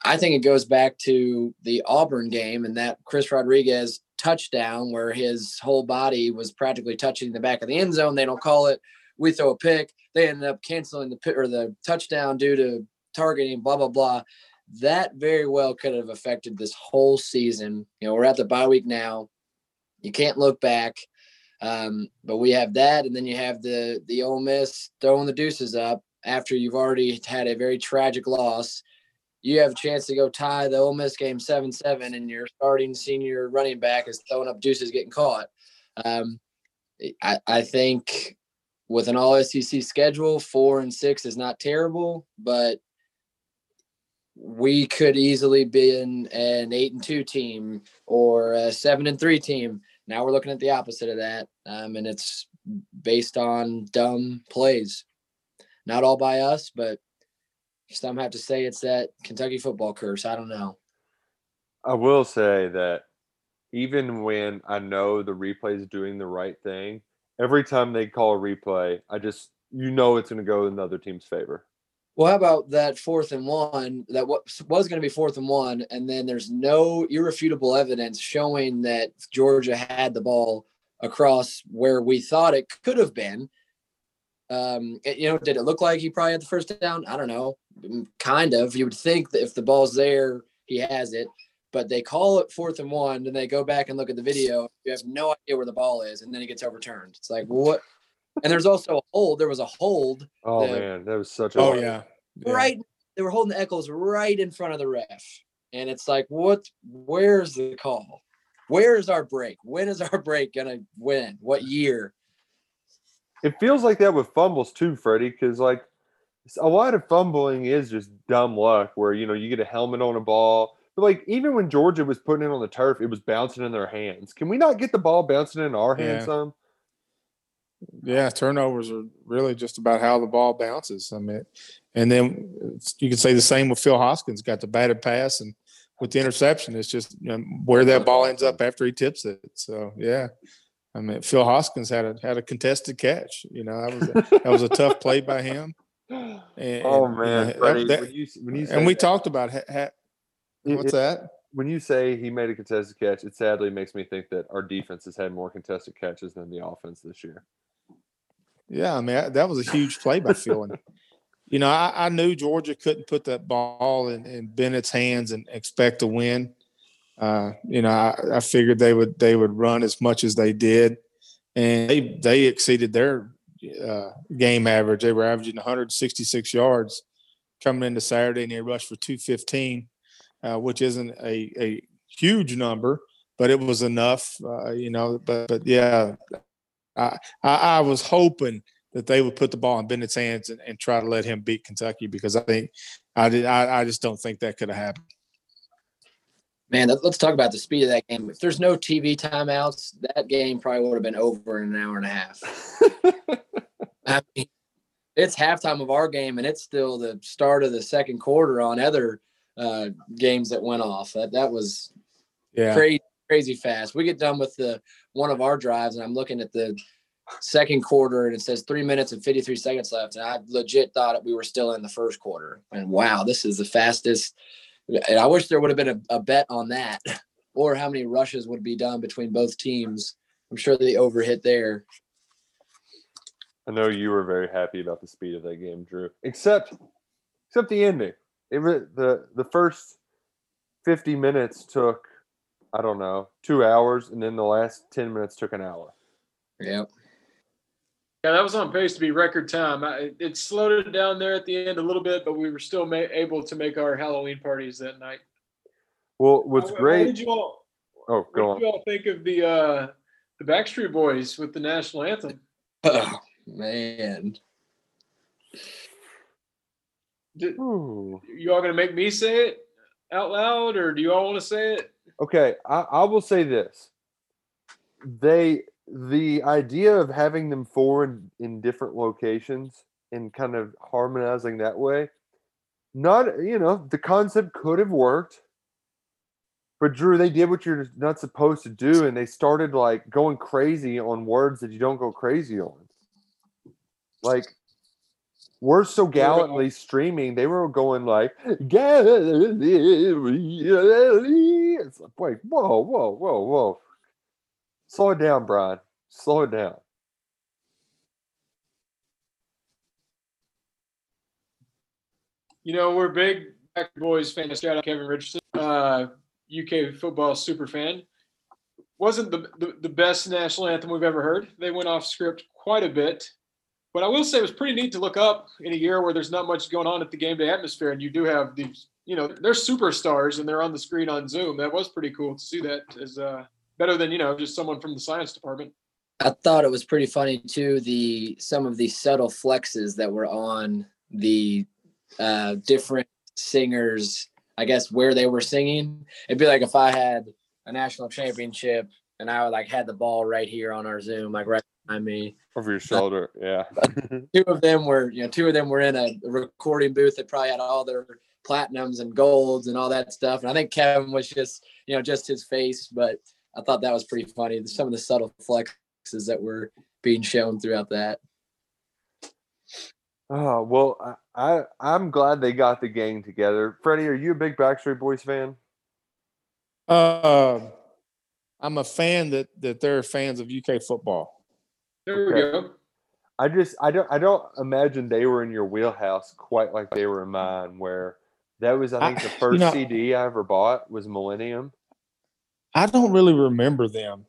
I think it goes back to the Auburn game and that Chris Rodriguez touchdown where his whole body was practically touching the back of the end zone. They don't call it. We throw a pick. They ended up canceling the or the touchdown due to targeting, blah, blah, blah. That very well could have affected this whole season. You know, we're at the bye week now. You can't look back. Um, but we have that, and then you have the the Ole Miss throwing the deuces up after you've already had a very tragic loss you have a chance to go tie the Ole Miss game seven seven, and your starting senior running back is throwing up deuces, getting caught. Um, I, I think with an All SEC schedule, four and six is not terrible, but we could easily be in an eight and two team or a seven and three team. Now we're looking at the opposite of that, um, and it's based on dumb plays. Not all by us, but some have to say it's that Kentucky football curse. I don't know. I will say that even when I know the replay is doing the right thing, every time they call a replay, I just you know it's going to go in the other team's favor. Well, how about that fourth and one that was going to be fourth and one, and then there's no irrefutable evidence showing that Georgia had the ball across where we thought it could have been. Um, you know, did it look like he probably had the first down? I don't know. Mm, kind of. You would think that if the ball's there, he has it. But they call it fourth and one, and they go back and look at the video. You have no idea where the ball is, and then it gets overturned. It's like what? And there's also a hold. There was a hold. Oh man, that was such a. Oh yeah. yeah. Right. They were holding the Echols right in front of the ref, and it's like, what? Where's the call? Where's our break? When is our break gonna win? What year? It feels like that with fumbles too, Freddie, because like a lot of fumbling is just dumb luck where you know you get a helmet on a ball. But like even when Georgia was putting it on the turf, it was bouncing in their hands. Can we not get the ball bouncing in our hands Yeah. some? Yeah, turnovers are really just about how the ball bounces. I mean, and then you can say the same with Phil Hoskins. Got the batted pass, and with the interception, it's just you know, where that ball ends up after he tips it. So yeah, I mean, Phil Hoskins had a had a contested catch. You know, that was a, that was a tough play by him. And, oh and, man, that- Freddie, that- when you when you and we that, talked about ha, ha, what's it- that? when you say he made a contested catch, it sadly makes me think that our defense has had more contested catches than the offense this year. Yeah, I mean that- was a huge play by Phil. And, you know, I, I knew Georgia couldn't put that ball in, in Bennett's hands and expect to win. Uh, you know, I, I figured they would they would run as much as they did, and they they exceeded their uh, game average. They were averaging 166 yards coming into Saturday, and they rushed for 215, uh, which isn't a a huge number, but it was enough. Uh, you know, but but yeah, I, I, I was hoping that they would put the ball in Bennett's hands and, and try to let him beat Kentucky because I think I did I, I just don't think that could have happened. Man, let- let's talk about the speed of that game. If there's no TV timeouts, that game probably would have been over in an hour and a half. I mean, it's halftime of our game, and it's still the start of the second quarter on other uh, games that went off. That that was Yeah. crazy, crazy fast. We get done with the one of our drives, and I'm looking at the second quarter, and it says three minutes and 53 seconds left, and I legit thought we were still in the first quarter. And wow, this is the fastest. And I wish there would have been a, a bet on that, or how many rushes would be done between both teams. I'm sure they overhit there. I know you were very happy about the speed of that game, Drew. Except, except the ending. It the the first fifty minutes took, I don't know, two hours, and then the last ten minutes took an hour. Yep. Yeah, that was on pace to be record time. I, it slowed it down there at the end a little bit, but we were still ma- able to make our Halloween parties that night. Well, what's What- great? What did you all, oh, go what on. did you all think of the uh, the Backstreet Boys with the national anthem? Oh man. Did, you all gonna make me say it out loud, or do you all want to say it? Okay, I, I will say this. They the idea of having them four in, in different locations and kind of harmonizing that way, not you know, the concept could have worked. But Drew, they did what you're not supposed to do, and they started like going crazy on words that you don't go crazy on. Like we're so gallantly streaming. They were going like, Galilee. It's like, whoa, whoa, whoa, whoa. Slow it down, Brian. Slow it down. You know, we're big Back Boys fans. Shout out Kevin Richardson, uh, UK football super fan. Wasn't the, the, the best national anthem we've ever heard. They went off script quite a bit. But I will say it was pretty neat to look up in a year where there's not much going on at the game day atmosphere, and you do have these, you know, they're superstars and they're on the screen on Zoom. That was pretty cool to see that as uh, better than you know just someone from the science department. I thought it was pretty funny too. The some of the subtle flexes that were on the uh, different singers. I guess where they were singing. It'd be like if I had a national championship and I would like had the ball right here on our Zoom, like right behind me. Over your shoulder, yeah. two of them were, you know, two of them were in a recording booth that probably had all their platinums and golds and all that stuff. And I think Kevin was just, you know, just his face. But I thought that was pretty funny. Some of the subtle flexes that were being shown throughout that. Oh well, I, I I'm glad they got the gang together. Freddie, are you a big Backstreet Boys fan? Uh, I'm a fan that that they're fans of UK football. There we go. I just I don't I don't imagine they were in your wheelhouse quite like they were in mine. Where that was I think I- the you first know- CD I ever bought was Millennium. I don't really remember them,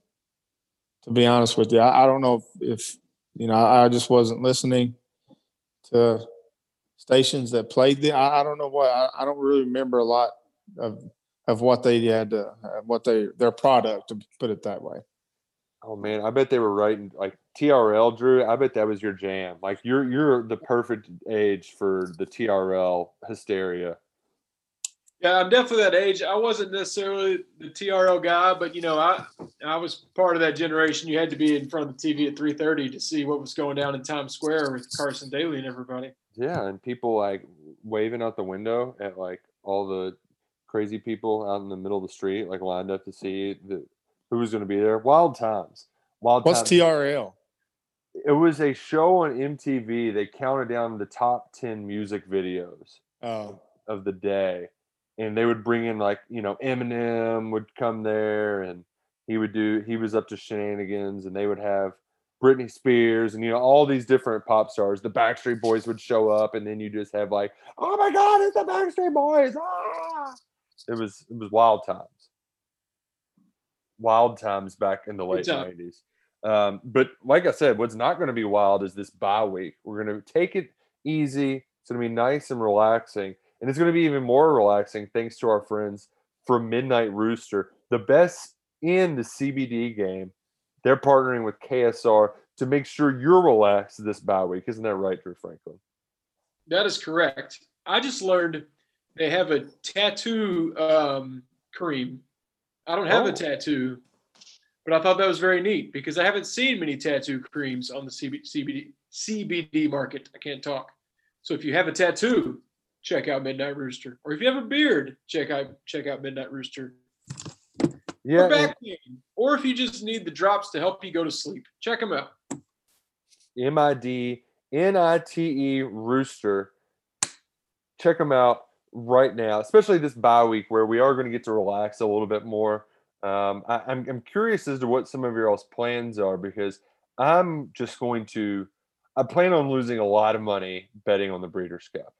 to be honest with you. I, I don't know if, if you know. I, I just wasn't listening to stations that played them. I, I don't know what. I, I don't really remember a lot of of what they had to, uh, what they their product to put it that way. Oh man, I bet they were writing like TRL, Drew. I bet that was your jam. Like you're you're the perfect age for the TRL hysteria. Yeah, I'm definitely that age. I wasn't necessarily the TRL guy, but you know, I I was part of that generation. You had to be in front of the TV at 3:30 to see what was going down in Times Square with Carson Daly and everybody. Yeah, and people like waving out the window at like all the crazy people out in the middle of the street, like lined up to see the who was going to be there. Wild times. Wild What's times. TRL? It was a show on MTV. They counted down the top 10 music videos Oh, of the day. And they would bring in like, you know, Eminem would come there and he would do he was up to shenanigans and they would have Britney Spears and you know all these different pop stars. The Backstreet Boys would show up and then you just have like, "Oh my god, it's the Backstreet Boys." Ah! It was it was wild times. Wild times back in the late 90s. Um, but like I said, what's not going to be wild is this bye week. We're going to take it easy. It's going to be nice and relaxing. And it's going to be even more relaxing thanks to our friends from Midnite Rooster, the best in the CBD game. They're partnering with KSR to make sure you're relaxed this bye week. Isn't that right, Drew Franklin? That is correct. I just learned they have a tattoo um, cream. I don't have Oh. a tattoo, but I thought that was very neat because I haven't seen many tattoo creams on the CB, CBD CBD market. I can't talk. So if you have a tattoo, check out Midnite Rooster. Or if you have a beard, check out check out Midnite Rooster. Yeah. or back pain. Or if you just need the drops to help you go to sleep, check them out. M I D N I T E Rooster. Check them out right now, especially this bye week where we are going to get to relax a little bit more. Um, I, I'm, I'm curious as to what some of your all's plans are because I'm just going to, I plan on losing a lot of money betting on the Breeders' Cup.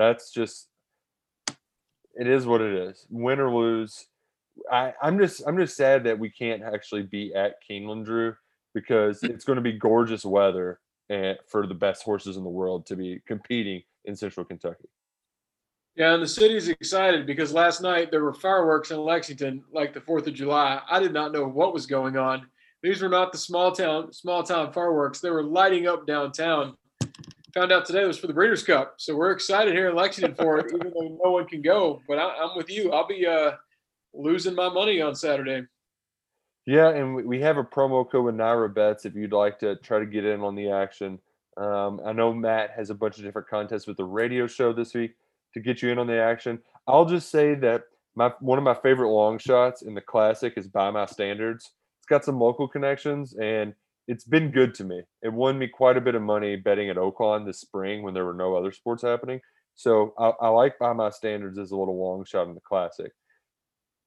That's just, it is what it is. Win or lose. I, I'm just, I'm just sad that we can't actually be at Keeneland, Drew because hmm. it's going to be gorgeous weather and for the best horses in the world to be competing in Central Kentucky. Yeah, and the city's excited because last night there were fireworks in Lexington, like the Fourth of July. I did not know what was going on. These were not the small town, small town fireworks. They were lighting up downtown. Found out today was for the Breeders' Cup, so we're excited here in Lexington for it, even though no one can go. But I, I'm with you. I'll be uh, losing my money on Saturday. Yeah, and we- we have a promo code with Naira Bets if you'd like to try to get in on the action. Um, I know Matt has a bunch of different contests with the radio show this week to get you in on the action. I'll just say that my one of my favorite long shots in the classic is by my standards. It's got some local connections and it's been good to me. It won me quite a bit of money betting at Oaklawn this spring when there were no other sports happening. So I, I like by my standards as a little long shot in the classic.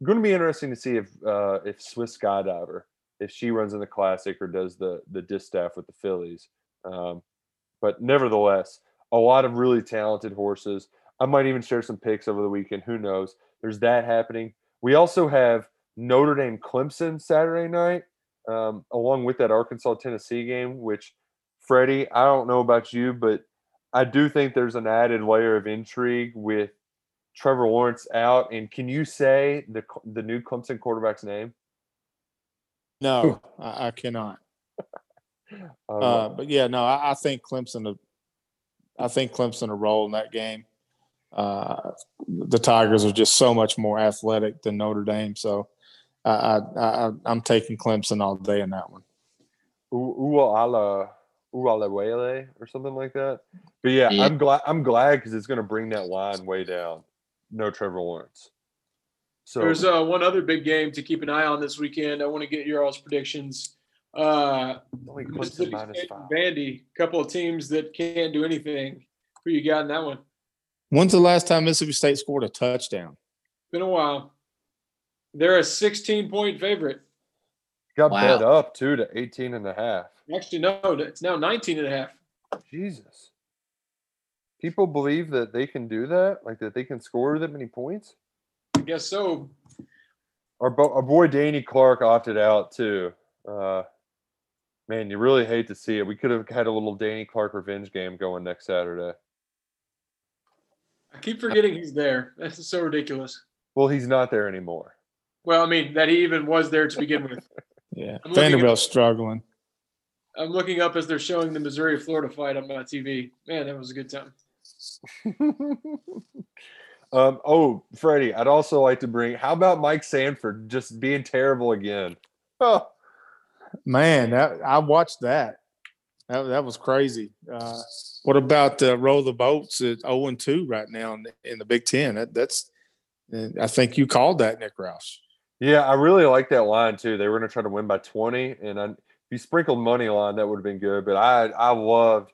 Going to be interesting to see if uh, if Swiss Skydiver if she runs in the classic or does the the distaff with the fillies. Um, but nevertheless, a lot of really talented horses. I might even share some picks over the weekend. Who knows? There's that happening. We also have Notre Dame Clemson Saturday night, um, along with that Arkansas Tennessee game, which Freddie, I don't know about you, but I do think there's an added layer of intrigue with Trevor Lawrence out. And can you say the the new Clemson quarterback's name? No, I, I cannot. Uh, but yeah, no, I, I, think Clemson. I think Clemson will role in that game. Uh, the Tigers are just so much more athletic than Notre Dame, so I, I, am taking Clemson all day in that one. Uala Ualawele or something like that. But yeah, yeah. I'm glad. I'm glad because it's going to bring that line way down. No Trevor Lawrence. So there's uh, one other big game to keep an eye on this weekend. I want to get your all's predictions. Uh, Mississippi State Vandy, a couple of teams that can't do anything. Who you got in that one? When's the last time Mississippi State scored a touchdown? Been a while. They're a 16 point favorite. Got wow. bet up too to 18 and a half. Actually, no, it's now 19 and a half. Jesus. People believe that they can do that, like that they can score that many points I guess so. Our, bo- our boy Danny Clark opted out too. Uh, man, you really hate to see it. We could have had a little Danny Clark revenge game going next Saturday. I keep forgetting he's there. That's so ridiculous. Well, he's not there anymore. Well, I mean that he even was there to begin with. yeah, Vanderbilt's struggling. I'm looking up as they're showing the Missouri Florida fight on my TV. Man, that was a good time. Um, oh, Freddie, I'd also like to bring. How about Mike Sanford just being terrible again? Oh, man, that, I watched that. That, that was crazy. Uh, what about uh, row the boats at 0 and 2 right now in the, in the Big Ten? That, that's, I think you called that Nick Roush. Yeah, I really like that line too. They were going to try to win by twenty, and I, if you sprinkled money line, that would have been good. But I, I loved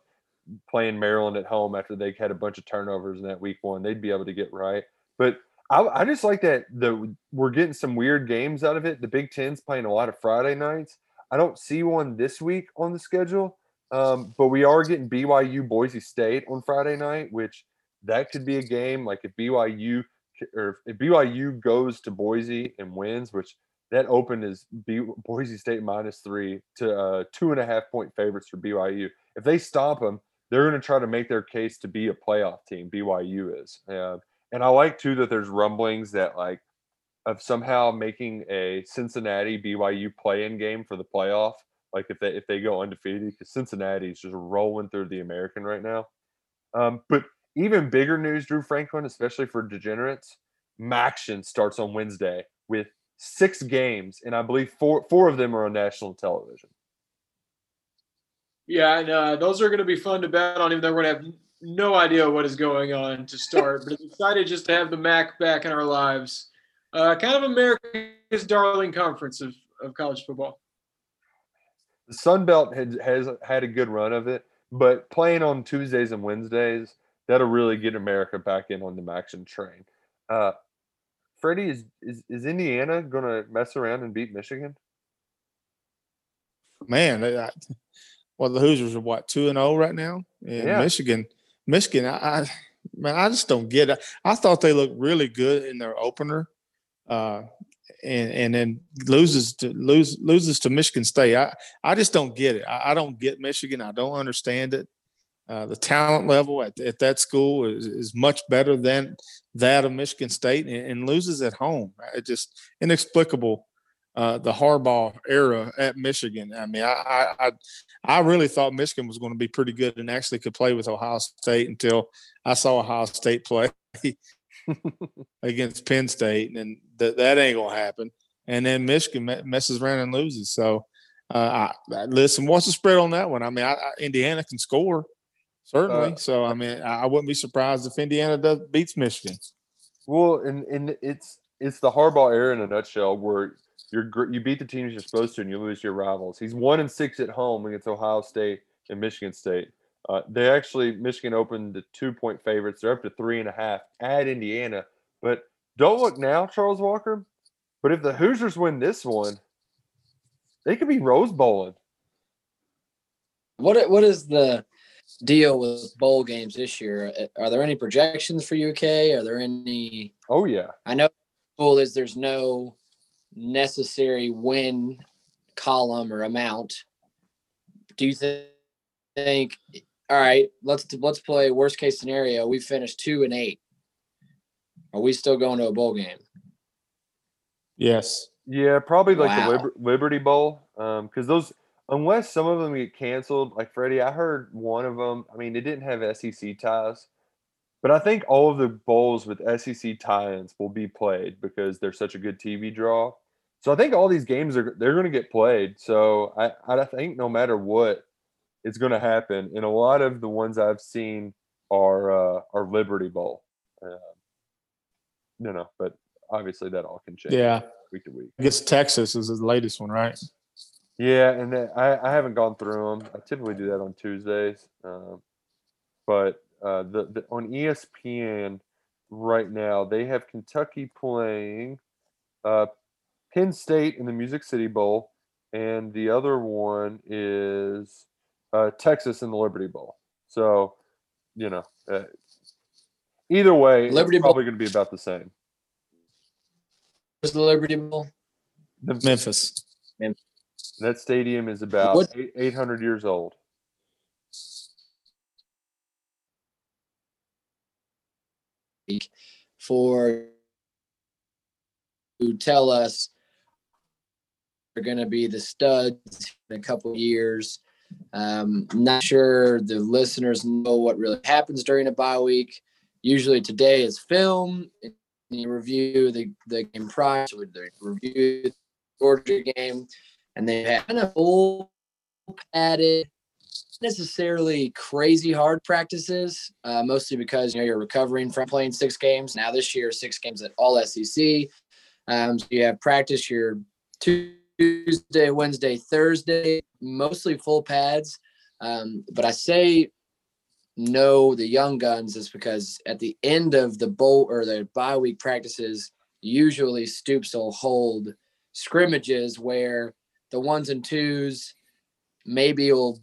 playing Maryland at home after they had a bunch of turnovers in that week one. They'd be able to get right. But I, I just like that the we're getting some weird games out of it. The Big Ten's playing a lot of Friday nights. I don't see one this week on the schedule, um, but we are getting BYU Boise State on Friday night, which that could be a game. Like if BYU or if BYU goes to Boise and wins, which that open is Boise State minus three to uh, two and a half point favorites for BYU. If they stop them, they're going to try to make their case to be a playoff team. BYU is, uh, and I like too that there's rumblings that like of somehow making a Cincinnati BYU play-in game for the playoff. Like if they if they go undefeated, because Cincinnati is just rolling through the American right now. Um, but even bigger news, Drew Franklin, especially for degenerates, MACtion starts on Wednesday with six games, and I believe four four of them are on national television. Yeah, and uh, those are going to be fun to bet on, even though we're going to have no idea what is going on to start. but excited just to have the MAC back in our lives. Uh, kind of America's darling conference of, of college football. The Sun Belt has, has had a good run of it, but playing on Tuesdays and Wednesdays, that'll really get America back in on the MACtion train. Uh, Freddie, is, is, is Indiana going to mess around and beat Michigan? Man, I, well, the Hoosiers are what two and zero oh right now in yeah. Michigan. Michigan, I, I, man, I just don't get it. I thought they looked really good in their opener, uh, and and then loses to lose loses to Michigan State. I I just don't get it. I, I don't get Michigan. I don't understand it. Uh, the talent level at, at that school is, is much better than that of Michigan State, and, and loses at home. It just inexplicable uh, the Harbaugh era at Michigan. I mean, I, I I really thought Michigan was going to be pretty good and actually could play with Ohio State until I saw Ohio State play against Penn State, and that that ain't gonna happen. And then Michigan messes around and loses. So, uh, I, listen, what's the spread on that one? I mean, I, Indiana can score certainly. Uh, so, I mean, I wouldn't be surprised if Indiana does beats Michigan. Well, and and it's it's the Harbaugh era in a nutshell, where you're you beat the teams you're supposed to and you lose your rivals. He's one and six at home against Ohio State and Michigan State. Uh, they actually Michigan opened the two point favorites. They're up to three and a half at Indiana. But don't look now, Charles Walker. But if the Hoosiers win this one, they could be Rose Bowling. What what is the deal with bowl games this year? Uh, are there any projections for UK? Are there any? Oh yeah, I know. Cool is there's no necessary win column or amount. Do you th- think? All right, let's let's play worst case scenario. We finish two and eight. Are we still going to a bowl game? Yes. Yeah, probably like Wow. the Liber- Liberty Bowl, um, because those unless some of them get canceled. Like Freddie, I heard one of them. I mean, it didn't have SEC ties, but I think all of the bowls with SEC tie-ins will be played because they're such a good TV draw. So I think all these games are they're going to get played. So I I think no matter what, it's going to happen. And a lot of the ones I've seen are uh, are Liberty Bowl. Uh, you know, but obviously that all can change Yeah. week to week. I guess Texas is the latest one, right? Yeah, and then I, I haven't gone through them. I typically do that on Tuesdays, um, but uh, the, the on ESPN right now they have Kentucky playing uh, Penn State in the Music City Bowl, and the other one is uh, Texas in the Liberty Bowl. So, you know, uh, either way, Liberty it's Bowl- probably going to be about the same. Where's the Liberty Bowl? Memphis Memphis. That stadium is about What- 800 years old. for to tell us they're going to be the studs in a couple years. Um, not sure the listeners know what really happens during a bye week. Usually today is film. and You review the, the game prior, so they review the Georgia game, and they have of full padded necessarily crazy hard practices, uh, mostly because you know you're recovering from playing six games. Now this year, six games at all SEC. Um, so you have practice your Tuesday, Wednesday, Thursday, mostly full pads. Um, but I say no, the young guns is because at the end of the bowl or the bye week practices, usually Stoops will hold scrimmages where the ones and twos maybe will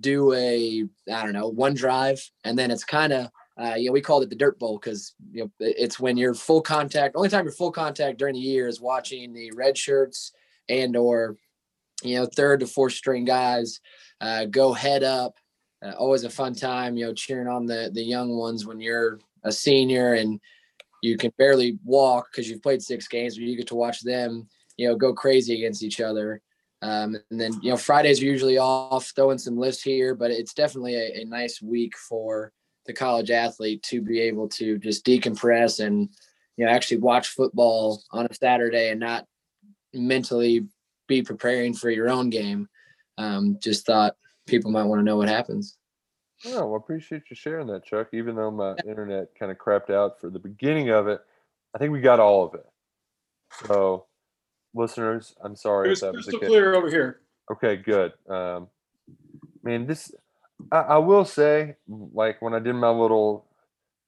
do a I don't know one drive, and then it's kind of uh, you know we called it the dirt bowl because you know it's when you're full contact. Only time you're full contact during the year is watching the red shirts and or you know third to fourth string guys uh, go head up. Uh, always a fun time, you know, cheering on the the young ones when you're a senior and you can barely walk because you've played six games, but you get to watch them, you know, go crazy against each other. Um, and then, you know, Fridays are usually off, throwing some lifts here, but it's definitely a, a nice week for the college athlete to be able to just decompress and, you know, actually watch football on a Saturday and not mentally be preparing for your own game. Um, just thought people might want to know what happens. Oh, well, I appreciate you sharing that, Chuck. Even though my internet kind of crapped out for the beginning of it, I think we got all of it. So, listeners, I'm sorry It was crystal clear over here. Okay, good. Um, man, this I, I will say, like when I did my little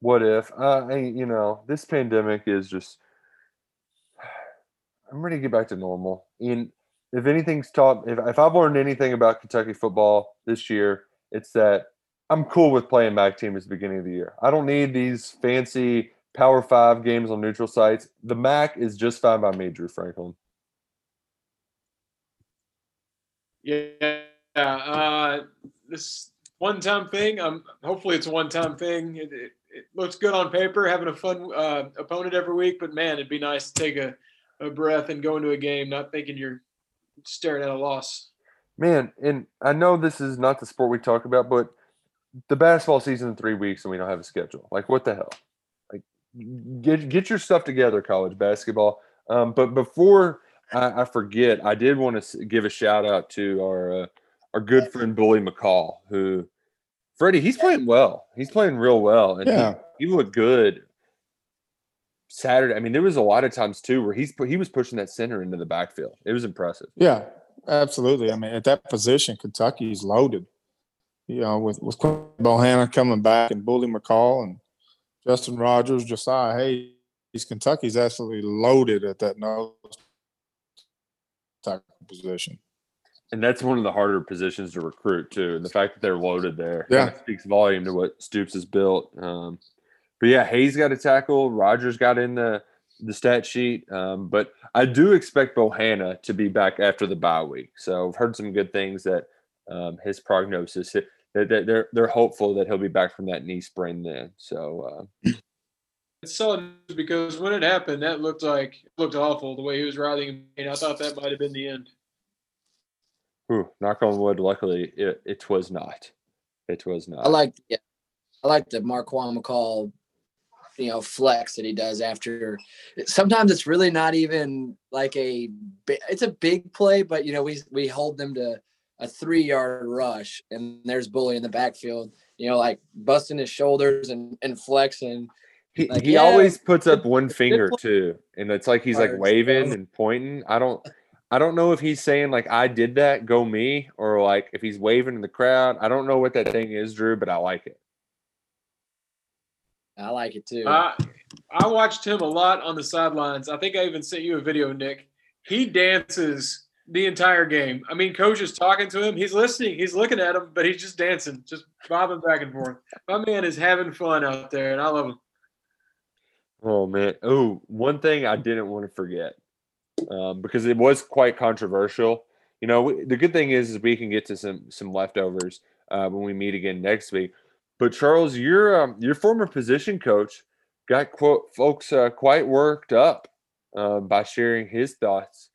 what if, uh, I, you know, this pandemic is just. I'm ready to get back to normal. And if anything's taught, if, if I've learned anything about Kentucky football this year, it's that I'm cool with playing MAC team at the beginning of the year. I don't need these fancy Power Five games on neutral sites. The MAC is just fine by me, Drew Franklin. Yeah, uh, this one-time thing. Um, hopefully it's a one-time thing. It, it, it looks good on paper, having a fun uh, opponent every week. But man, it'd be nice to take a, a breath and go into a game not thinking you're staring at a loss. Man, and I know this is not the sport we talk about, but the basketball season in three weeks and we don't have a schedule. Like, what the hell? Like, get get your stuff together, college basketball. Um, but before I, I forget, I did want to give a shout out to our uh, our good friend Bully McCall, who Freddie, he's playing well. He's playing real well, and Yeah. he, he looked good Saturday. I mean, there was a lot of times too where he's he was pushing that center into the backfield. It was impressive. Yeah, absolutely. I mean, at that position, Kentucky's loaded. You know, with with Quinn Bohanna coming back and Bully McCall and Justin Rogers, Josiah Hayes, Kentucky's absolutely loaded at that nose tackle position. And that's one of the harder positions to recruit too. And the fact that they're loaded there Yeah. speaks volume to what Stoops has built. Um, but yeah, Hayes got a tackle. Rogers got in the the stat sheet. Um, but I do expect Bohanna to be back after the bye week. So I've heard some good things that um, his prognosis that they're they're hopeful that he'll be back from that knee sprain then. So uh, It's solid because when it happened, that looked like it looked awful the way he was writhing. And I thought that might have been the end. Ooh, knock on wood. Luckily, it, it was not. It was not. I like yeah, I like the Marquan McCall, you know, flex that he does after. Sometimes it's really not even like a. bi- It's a big play, but you know we we hold them to a three yard rush, and there's bully in the backfield. You know, like busting his shoulders and and flexing. He, Like, he yeah, always puts up one finger too, and it's like he's like waving and pointing. I don't, I don't know if he's saying like I did that, go me, or like if he's waving in the crowd. I don't know what that thing is, Drew, but I like it. I like it too. I I watched him a lot on the sidelines. I think I even sent you a video, Nick. He dances the entire game. I mean, coach is talking to him. He's listening. He's looking at him, but he's just dancing, just bobbing back and forth. My man is having fun out there, and I love him. Oh man! Oh, one thing I didn't want to forget um, because it was quite controversial. You know, we, the good thing is, is we can get to some some leftovers uh, when we meet again next week. But Charles, your um, your former position coach got quote folks uh, quite worked up uh, by sharing his thoughts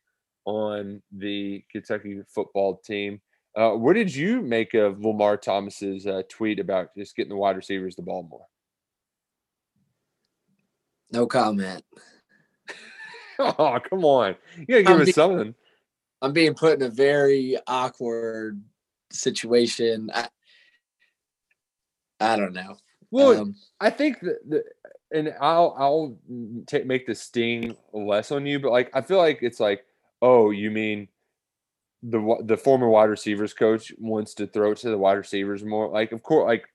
on the Kentucky football team. Uh, what did you make of Lamar Thomas's uh, tweet about just getting the wide receivers the ball more? No comment. Oh, come on. You gotta give I'm us be- something. I'm being put in a very awkward situation. I, I don't know. Well, Um, I think that, the, and I'll I'll make the sting less on you, but like I feel like it's like, oh, you mean the the former wide receivers coach wants to throw it to the wide receivers more? Like, of course, like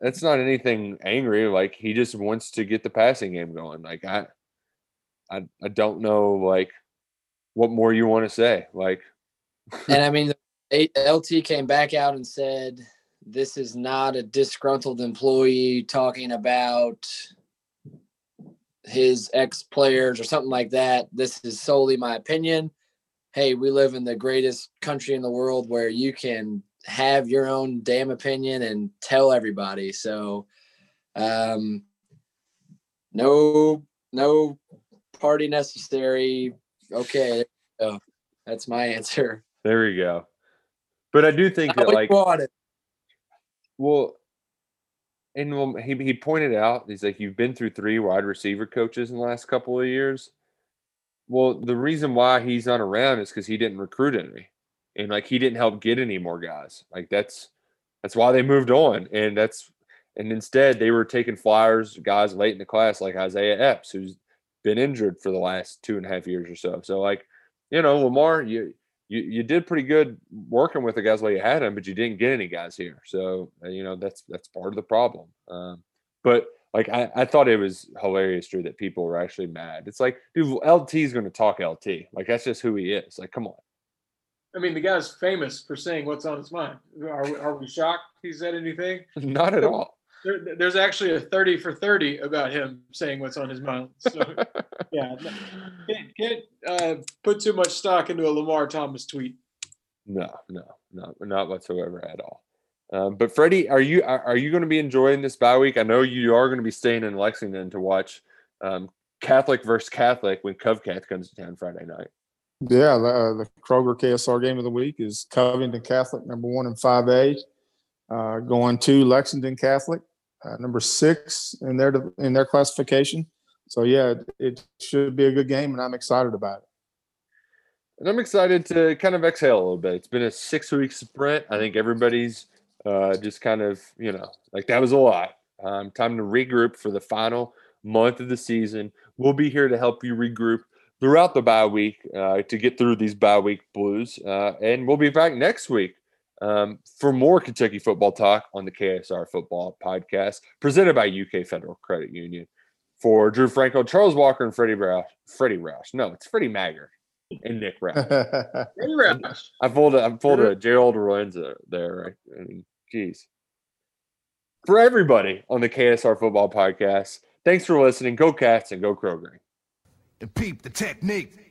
that's not anything angry. Like he just wants to get the passing game going. Like I, I I don't know like what more you want to say. Like, and I mean, LT came back out and said, "This is not a disgruntled employee talking about his ex players or something like that. This is solely my opinion. Hey, we live in the greatest country in the world where you can have your own damn opinion and tell everybody. So, um, no, no party necessary. Okay, that's my answer. there we go. But I do think that like wanted. Well, and well, he he pointed out he's like you've been through three wide receiver coaches in the last couple of years. Well, the reason why he's not around is because he didn't recruit any, and like he didn't help get any more guys. Like that's that's why they moved on, and that's and instead they were taking flyers, guys late in the class like Isaiah Epps, who's been injured for the last two and a half years or so. So like, you know, Lamar, you you you did pretty good working with the guys while you had them, but you didn't get any guys here. So uh, you know that's that's part of the problem. Um, but like I, I thought it was hilarious, Drew, that people were actually mad. It's like, dude, LT is going to talk LT. Like that's just who he is. Like, come on. I mean, the guy's famous for saying what's on his mind. Are we, are we shocked he said anything? Not at all. There, there's actually a 30 for 30 about him saying what's on his mind. So, yeah, can't, can't uh, put too much stock into a Lamar Thomas tweet. No, no, no, not whatsoever at all. Um, but Freddie, are you are, are you going to be enjoying this bye week? I know you are going to be staying in Lexington to watch um, Catholic versus Catholic when Covcath comes to town Friday night. Yeah, the, uh, the Kroger KSR game of the week is Covington Catholic, number one in 5A, uh, going to Lexington Catholic, uh, number six in their in their classification. So yeah, it, it should be a good game, and I'm excited about it. And I'm excited to kind of exhale a little bit. It's been a six week sprint. I think everybody's uh, just kind of, you know, like that was a lot. Um, time to regroup for the final month of the season. We'll be here to help you regroup throughout the bye week uh, to get through these bye week blues. Uh, and we'll be back next week um, for more Kentucky football talk on the KSR Football Podcast, presented by UK Federal Credit Union. For Drew Franco, Charles Walker, and Freddie Roush. Freddie Roush. No, it's Freddie Maggard and Nick Roush. Freddie Roush. I pulled a, I pulled a Gerald Lorenzo there, right? I mean, geez. For everybody on the KSR Football Podcast, thanks for listening. Go Cats and go Kroger. And peep the technique.